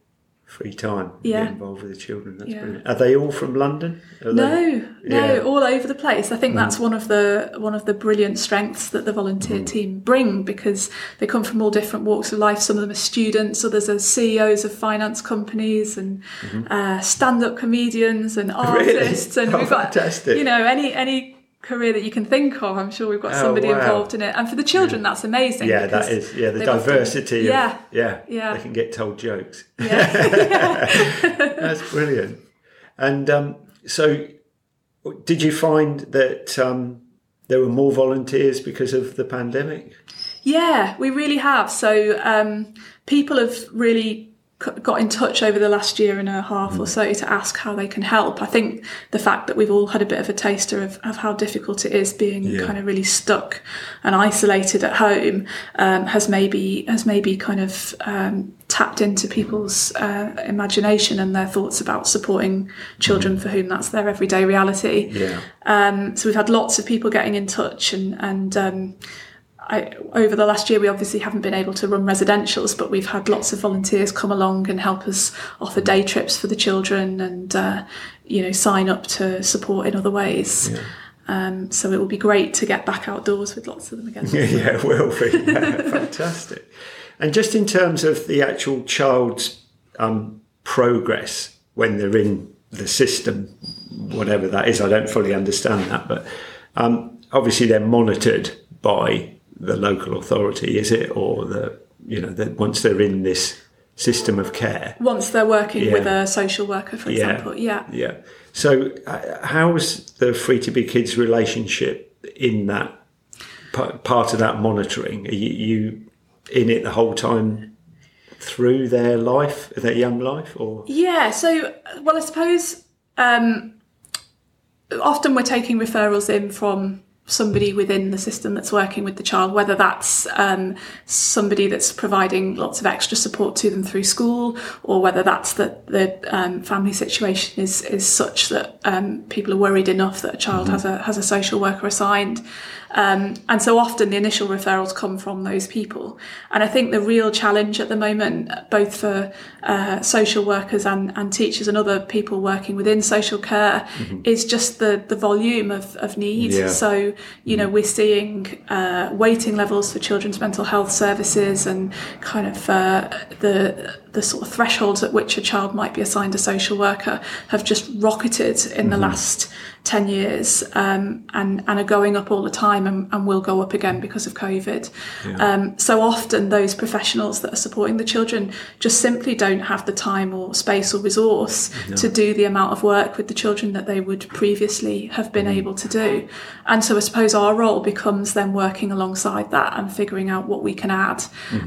free time Yeah. get involved with the children. That's Yeah. brilliant. Are they all from London? Are No, they- no, Yeah. all over the place. I think mm. that's one of the one of the brilliant strengths that the volunteer mm. team bring because they come from all different walks of life. Some of them are students, others are CEOs of finance companies and mm-hmm. uh, stand-up comedians and Really? artists. And Oh, we've got fantastic. you know any any career that you can think of. I'm sure we've got Oh, somebody wow. involved in it. And for the children, that's amazing. Yeah, that is. Yeah, the they've often- diversity. of, yeah, yeah, Yeah. They can get told jokes. yeah. That's brilliant. And um, so, did you find that um, there were more volunteers because of the pandemic? Yeah, we really have. So um, people have really got in touch over the last year and a half or so to ask how they can help. I think the fact that we've all had a bit of a taster of, of how difficult it is being Yeah. kind of really stuck and isolated at home um, has maybe has maybe kind of um, tapped into people's uh, imagination and their thoughts about supporting children for whom that's their everyday reality. Yeah. Um, so we've had lots of people getting in touch, and and um, I, over the last year we obviously haven't been able to run residentials, but we've had lots of volunteers come along and help us offer day trips for the children, and uh, you know sign up to support in other ways. Um, so it will be great to get back outdoors with lots of them again. Yeah, yeah, it will be. Yeah, fantastic. And just in terms of the actual child's um, progress when they're in the system, whatever that is, I don't fully understand that, but um, obviously they're monitored by the local authority, is it, or the you know that once they're in this system of care. Once they're working Yeah. with a social worker, for Yeah. example, yeah. Yeah. So, uh, how's the Free to Be Kids relationship in that p- part of that monitoring? Are you, you in it the whole time through their life, their young life, or Yeah, so well, I suppose um, often we're taking referrals in from somebody within the system that's working with the child, whether that's um, somebody that's providing lots of extra support to them through school, or whether that's that the um, family situation is is such that um, people are worried enough that a child has a has a social worker assigned. Um, and so often the initial referrals come from those people. And I think the real challenge at the moment, both for uh, social workers and, and teachers and other people working within social care, is just the, the volume of, of need. Yeah. So, you know, we're seeing uh, waiting levels for children's mental health services and kind of uh, the the sort of thresholds at which a child might be assigned a social worker have just rocketed in the last 10 years um, and, and are going up all the time and, and will go up again because of COVID. Um, so often, those professionals that are supporting the children just simply don't have the time or space or resource to do the amount of work with the children that they would previously have been able to do. And so, I suppose our role becomes then working alongside that and figuring out what we can add.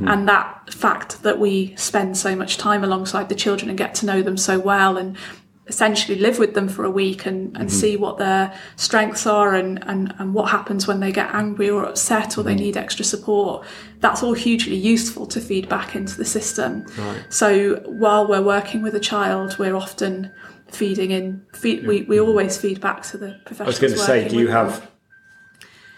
And that fact that we spend so much time alongside the children and get to know them so well and essentially live with them for a week and, and mm-hmm. see what their strengths are and, and, and what happens when they get angry or upset or they mm-hmm. need extra support. That's all hugely useful to feed back into the system. So while we're working with a child, we're often feeding in, feed, we, we mm-hmm. always feed back to the I was going to say, do you with them. have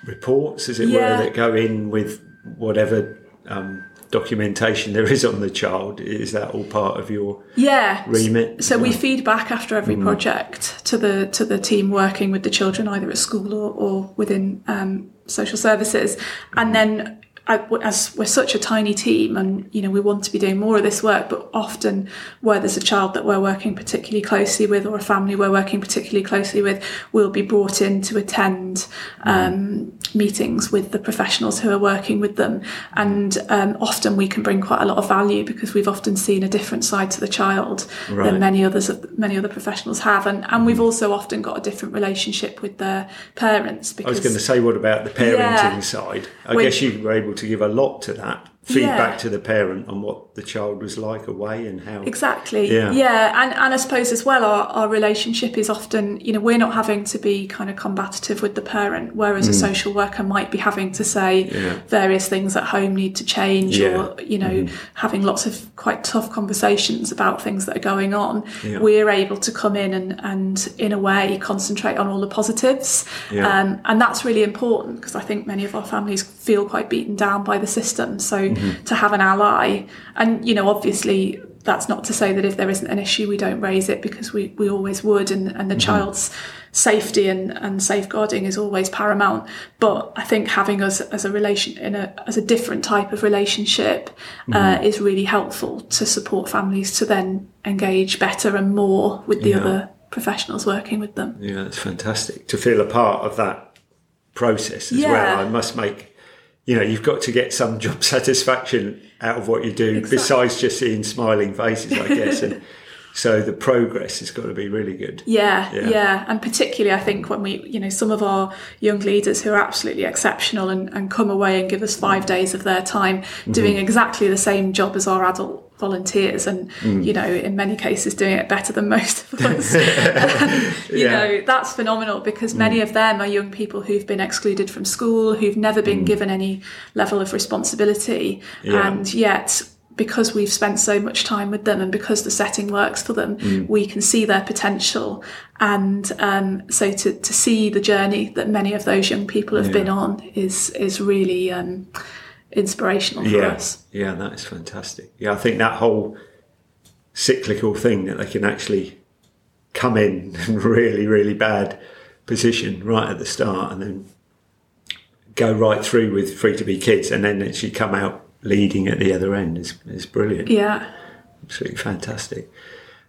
reports, as it Yeah. were, that go in with whatever um, documentation there is on the child? Is that all part of your yeah remit? So we feed back after every project to the to the team working with the children, either at school or, or within um, social services, and then. I- As we're such a tiny team, and you know we want to be doing more of this work, but often where there's a child that we're working particularly closely with, or a family we're working particularly closely with, we'll be brought in to attend um, meetings with the professionals who are working with them, and um, often we can bring quite a lot of value because we've often seen a different side to the child Right. than many others many other professionals have and and we've also often got a different relationship with their parents I was going to say, what about the parenting Yeah. side? I guess you were able to give a lot to that feedback Yeah. to the parent on what the child was like away and how. Exactly. Yeah. Yeah. And, and I suppose as well, our, our relationship is often, you know, we're not having to be kind of combative with the parent, whereas a social worker might be having to say Mm. Yeah. various things at home need to change Yeah. Or, you know, having lots of quite tough conversations about things that are going on. Yeah. We're able to come in and, and in a way concentrate on all the positives. Um, and that's really important because I think many of our families feel quite beaten down by the system. So Mm-hmm. to have an ally, and you know, obviously that's not to say that if there isn't an issue we don't raise it because we, we always would and, and the Mm-hmm. child's safety and, and safeguarding is always paramount but I think having us as a relation in a as a different type of relationship uh, Mm-hmm. is really helpful to support families to then engage better and more with the Yeah. other professionals working with them Yeah, it's fantastic to feel a part of that process as Yeah. well. I must make, you know, you've got to get some job satisfaction out of what you do Exactly. besides just seeing smiling faces, I guess. and so the progress has got to be really good. Yeah, Yeah. yeah, And particularly, I think when we, you know, some of our young leaders who are absolutely exceptional and, and come away and give us five days of their time mm-hmm. doing exactly the same job as our adult volunteers and, you know, in many cases doing it better than most of us. you Yeah. know, that's phenomenal because many of them are young people who've been excluded from school, who've never been given any level of responsibility. Yeah. And yet, because we've spent so much time with them and because the setting works for them, we can see their potential. And um, so to, to see the journey that many of those young people have been on is is really um, inspirational for Yeah, us. yeah, that is fantastic. Yeah, I think that whole cyclical thing that they can actually come in in really, really bad position right at the start and then go right through with free to be kids and then actually come out leading at the other end is, is brilliant. Yeah. Absolutely fantastic.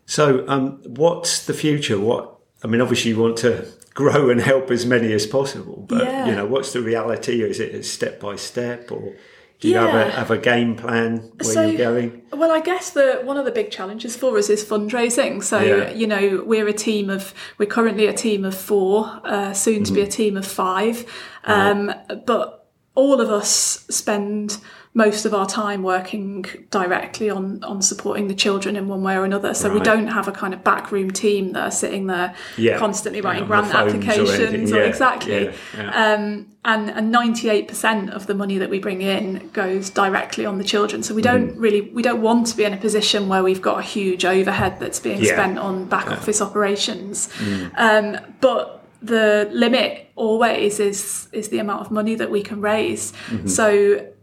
So, um, what's the future? What I mean, obviously, you want to grow and help as many as possible, but Yeah. you know, what's the reality? Is it step by step, or do you have a have a game plan where So- you're going? Well, I guess the one of the big challenges for us is fundraising. So Yeah. you know, we're a team of we're currently a team of four, uh, soon to be Mm-hmm. a team of five, um, but all of us spend most of our time working directly on on supporting the children in one way or another. So we don't have a kind of backroom team that are sitting there Yeah. constantly writing the grant or applications or Yeah, exactly. yeah, yeah. Um, and and ninety eight percent of the money that we bring in goes directly on the children. So we don't Mm. really we don't want to be in a position where we've got a huge overhead that's being Yeah. spent on back office operations. Um, but the limit always is is the amount of money that we can raise. So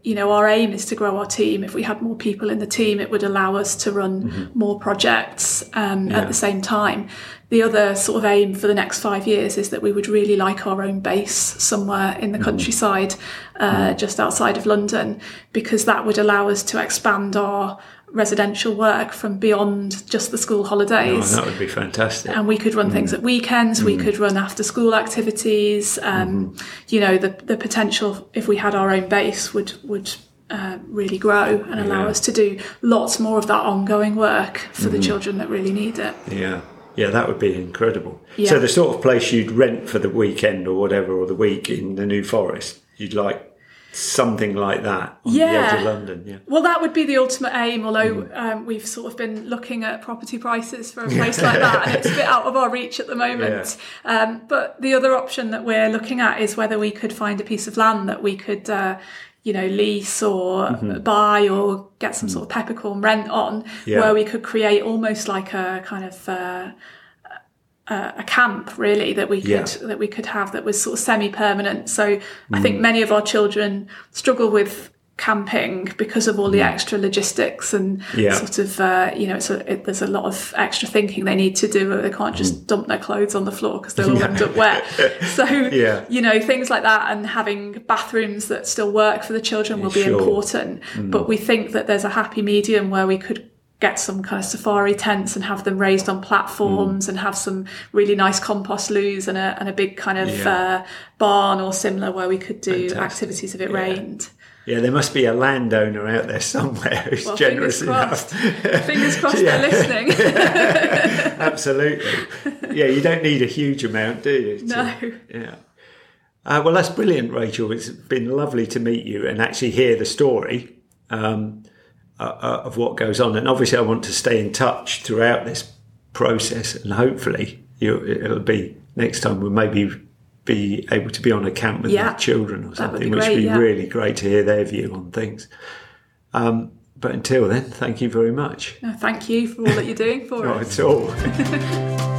you know our aim is to grow our team. If we had more people in the team, it would allow us to run more projects um, Yeah. at the same time. the other sort of aim for the next five years is that we would really like our own base somewhere in the countryside, uh, just outside of London, because that would allow us to expand our residential work from beyond just the school holidays. Oh, that would be fantastic. and we could run things at weekends. We could run after school activities. Um, You know, the the potential if we had our own base would would uh, really grow and allow Yeah. us to do lots more of that ongoing work for the children that really need it. Yeah. Yeah, that would be incredible. Yeah. So the sort of place you'd rent for the weekend or whatever, or the week in the New Forest, you'd like something like that on the edge Yeah. of London. Yeah. Well, that would be the ultimate aim. Although Mm. um, we've sort of been looking at property prices for a place like that, and it's a bit out of our reach at the moment. Um, but the other option that we're looking at is whether we could find a piece of land that we could. Uh, you know, lease or Mm-hmm. buy or get some sort of peppercorn rent on, Mm. Yeah. where we could create almost like a kind of uh, a, a camp, really that we could Yeah. Mm. that we could have that was sort of semi-permanent. So I think many of our children struggle with camping because of all the extra logistics and Mm. Yeah. sort of uh, you know it's a, it, there's a lot of extra thinking they need to do they can't Mm. just dump their clothes on the floor because they'll all end up wet so Yeah. you know things like that and having bathrooms that still work for the children will be Sure. Mm. important but we think that there's a happy medium where we could get some kind of safari tents and have them raised on platforms and have some really nice compost loos and a, and a big kind of Yeah. uh, barn or similar where we could do Fantastic. activities if it Yeah. rained Yeah, there must be a landowner out there somewhere who's Well, generous fingers enough. crossed. fingers crossed Yeah. they're listening Absolutely. Yeah, you don't need a huge amount, do you? to- No. Yeah. Uh, well, that's brilliant, Rachel. It's been lovely to meet you and actually hear the story um, uh, uh, of what goes on. And obviously, I want to stay in touch throughout this process, and hopefully, you, it'll be next time we'll maybe be able to be on a camp with Yeah, the children or that would something, which would be yeah. really great to hear their view on things. Um, but until then, thank you very much. No, thank you for all that you're doing for Not us at all.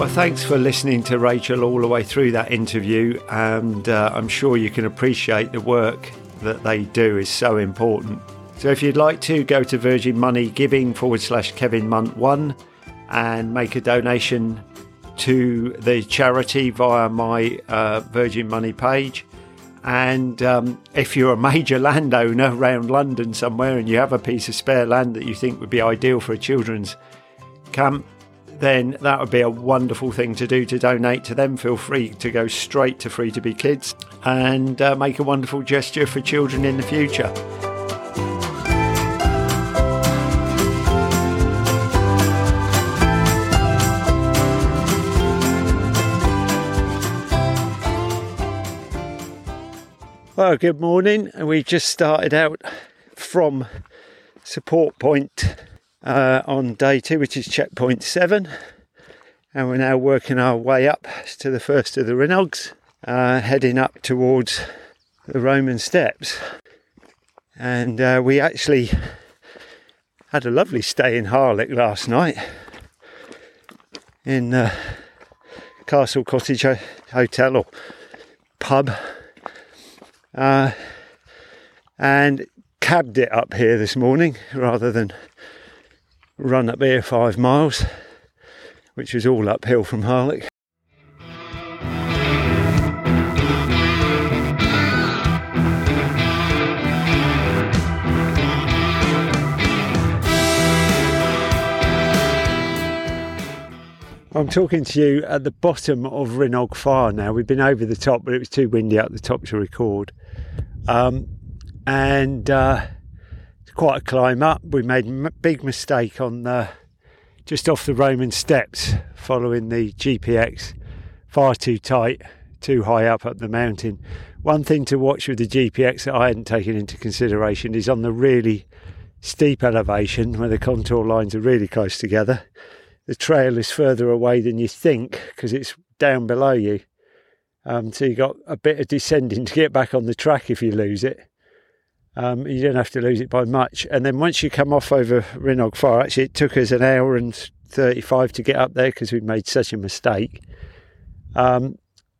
Well, thanks for listening to Rachel all the way through that interview, and uh, I'm sure you can appreciate the work that they do is so important. So, if you'd like to, go to Virgin Money Giving forward slash Kevin Munt one and make a donation to the charity via my uh, Virgin Money page. And um, if you're a major landowner around London somewhere and you have a piece of spare land that you think would be ideal for a children's camp, then that would be a wonderful thing to do to donate to them. Feel free to go straight to Free to Be Kids and uh, make a wonderful gesture for children in the future. Well, good morning. We just started out from support point uh, on day two, which is checkpoint seven. And we're now working our way up to the first of the Rhinogs, uh, heading up towards the Roman steps. And uh, we actually had a lovely stay in Harlech last night in uh, Castle Cottage Ho- Hotel or pub. Uh, and cabbed it up here this morning rather than run up here five miles, which is all uphill from Harlech. I'm talking to you at the bottom of Rhinog Fawr now. We've been over the top, but it was too windy up the top to record. Um, and uh, quite a climb up. We made a big mistake on the, just off the Roman steps following the GPX. Far too tight, too high up up the mountain. One thing to watch with the GPX that I hadn't taken into consideration is on the really steep elevation where the contour lines are really close together. The trail is further away than you think because it's down below you. Um, so you got a bit of descending to get back on the track if you lose it. Um, you don't have to lose it by much. And then once you come off over Rhinog Fawr, actually it took us an hour and 35 to get up there because we made such a mistake. Um,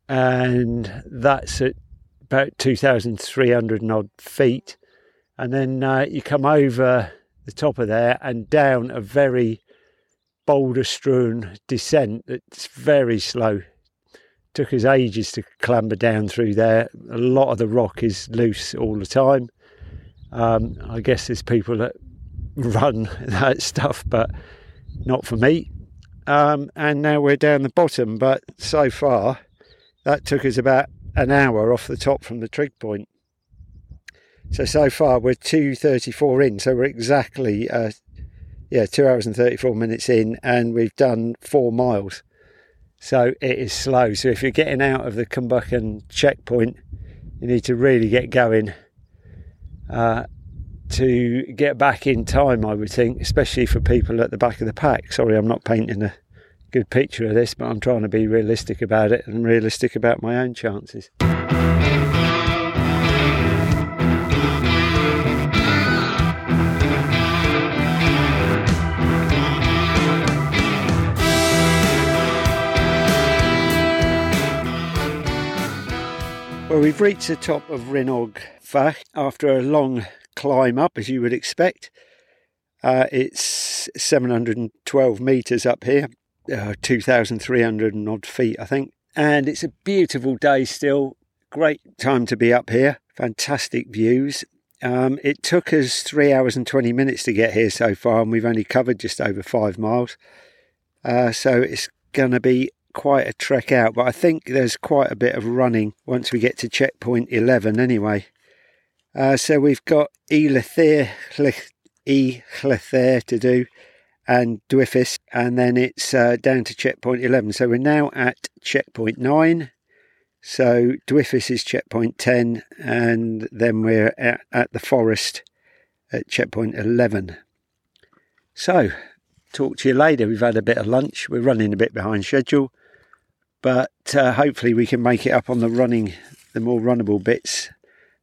and that's at about 2,300 and odd feet. And then uh, you come over the top of there and down a very boulder strewn descent that's very slow. Took us ages to clamber down through there. A lot of the rock is loose all the time. Um, I guess there's people that run that stuff, but not for me. Um, and now we're down the bottom, but so far that took us about an hour off the top from the trig point. So so far we're 2:34 in, so we're exactly uh, yeah two hours and 34 minutes in, and we've done four miles. So it is slow. So if you're getting out of the Cwm Bychan checkpoint, you need to really get going uh, to get back in time. I would think, especially for people at the back of the pack. Sorry, I'm not painting a good picture of this, but I'm trying to be realistic about it and realistic about my own chances. Well, we've reached the top of Rhinog Fach after a long climb up, as you would expect. Uh, it's 712 metres up here, uh, 2,300 and odd feet, I think. And it's a beautiful day still. Great time to be up here. Fantastic views. Um, it took us three hours and 20 minutes to get here so far, and we've only covered just over five miles. Uh, so it's going to be quite a trek out, but I think there's quite a bit of running once we get to checkpoint 11 anyway. Uh, so we've got Elethere, E to do and Diffwys, and then it's uh, down to checkpoint 11. So we're now at checkpoint 9. So Diffwys is checkpoint 10, and then we're at, at the forest at checkpoint 11. So, talk to you later. We've had a bit of lunch. We're running a bit behind schedule but uh, hopefully we can make it up on the running, the more runnable bits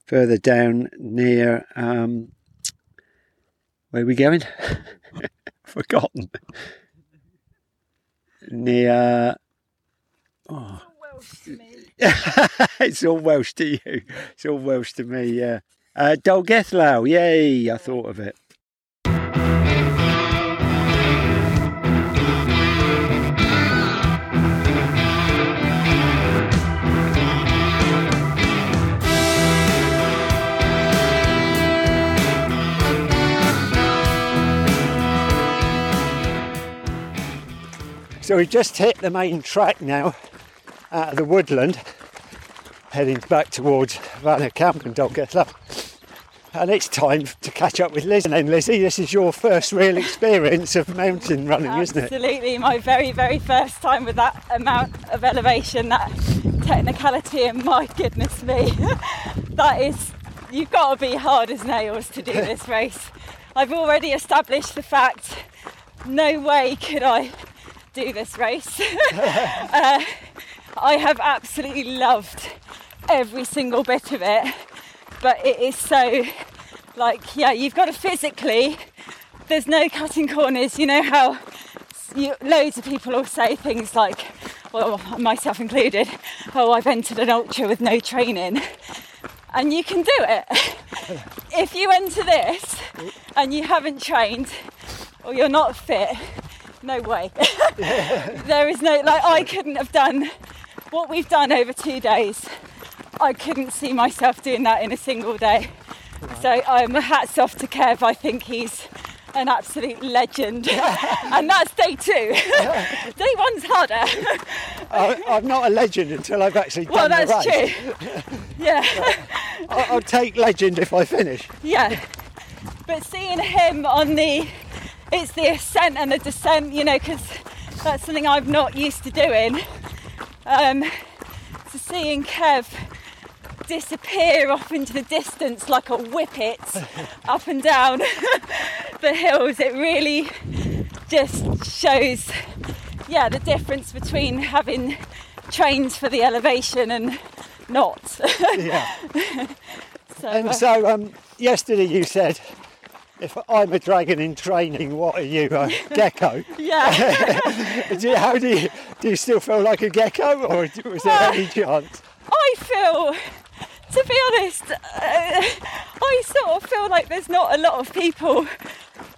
further down near. Um, where are we going? Forgotten. near. Oh. it's all Welsh to you. It's all Welsh to me, yeah. Uh, Dolgellau, yay, I thought of it. So we've just hit the main track now out of the woodland, heading back towards Vanna Camp and Dolgellau. And it's time to catch up with Liz. And then, Lizzie, this is your first real experience of mountain running, Absolutely, isn't it? Absolutely, my very, very first time with that amount of elevation, that technicality, and my goodness me, that is, you've got to be hard as nails to do this race. I've already established the fact no way could I do this race. uh, I have absolutely loved every single bit of it, but it is so like, yeah, you've got to physically, there's no cutting corners. You know how you, loads of people will say things like, well, myself included, oh, I've entered an ultra with no training. And you can do it. if you enter this and you haven't trained or you're not fit, no way. there is no, like, I couldn't have done what we've done over two days. I couldn't see myself doing that in a single day. So I'm um, hats off to Kev. I think he's an absolute legend. and that's day two. day one's harder. I, am not a legend until I've actually done well, that's the race. true. yeah. I'll, I'll take legend if I finish. Yeah. But seeing him on the it's the ascent and the descent, you know, because that's something I'm not used to doing. Um, so seeing Kev disappear off into the distance like a whippet up and down the hills, it really just shows, yeah, the difference between having trains for the elevation and not. Yeah. so, And uh, so, um, yesterday you said, if I'm a dragon in training, what are you, a gecko? yeah, do you, how do you, do you still feel like a gecko, or was there any chance? I feel, to be honest, uh, I sort of feel like there's not a lot of people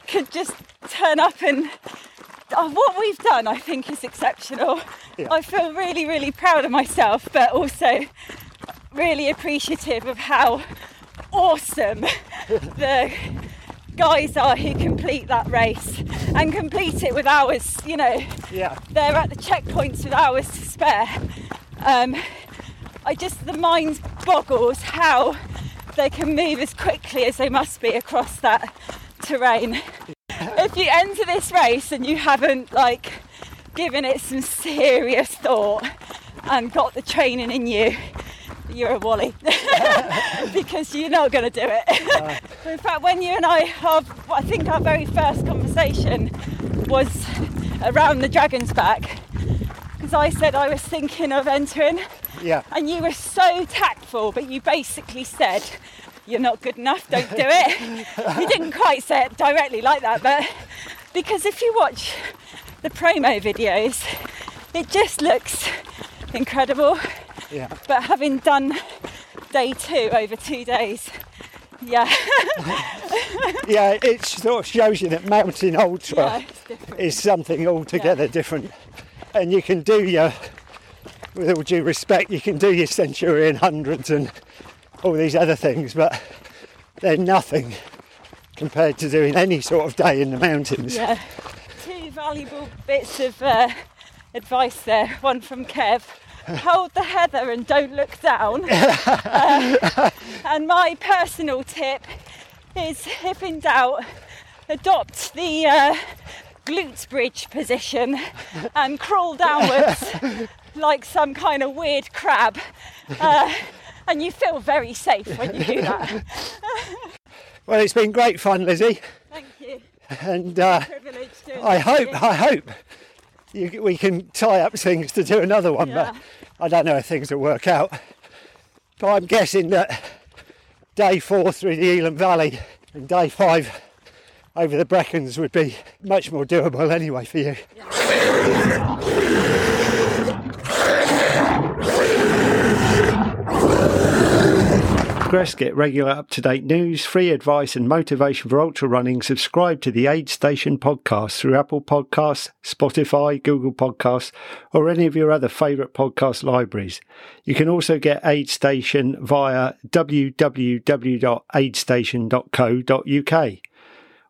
could just turn up and uh, what we've done, I think, is exceptional. Yeah. I feel really, really proud of myself, but also really appreciative of how awesome the guys are who complete that race and complete it with hours, you know, Yeah, they're at the checkpoints with hours to spare. Um, I just, the mind boggles how they can move as quickly as they must be across that terrain. If you enter this race and you haven't like given it some serious thought and got the training in you, you're a wally because you're not going to do it. in fact, when you and I, our, I think our very first conversation was around the Dragon's Back because I said I was thinking of entering, yeah, and you were so tactful, but you basically said, You're not good enough, don't do it. you didn't quite say it directly like that, but because if you watch the promo videos, it just looks incredible. yeah. But having done day two over two days, yeah, Yeah, it sort of shows you that mountain ultra yeah, is something altogether different. And you can do your, with all due respect, you can do your Centurion hundreds and all these other things, but they're nothing compared to doing any sort of day in the mountains. Yeah. Two valuable bits of uh, advice there. One from Kev. Hold the heather and don't look down. Uh, and my personal tip is if in doubt, adopt the uh, glutes bridge position and crawl downwards like some kind of weird crab. Uh, and you feel very safe when you do that. Well, it's been great fun, Lizzie, Thank you. and uh, I hope. I hope you, we can tie up things to do another one, Yeah. but I don't know if things will work out. But I'm guessing that day four through the Elan Valley and day five over the Brecons would be much more doable anyway for you. Progress get regular up to date news, free advice, and motivation for ultra running. Subscribe to the Aid Station podcast through Apple Podcasts, Spotify, Google Podcasts, or any of your other favourite podcast libraries. You can also get Aid Station via www.aidstation.co.uk.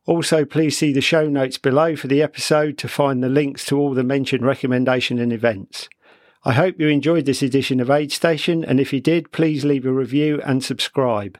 Also, please see the show notes below for the episode to find the links to all the mentioned recommendation and events. I hope you enjoyed this edition of Aid Station, and if you did, please leave a review and subscribe.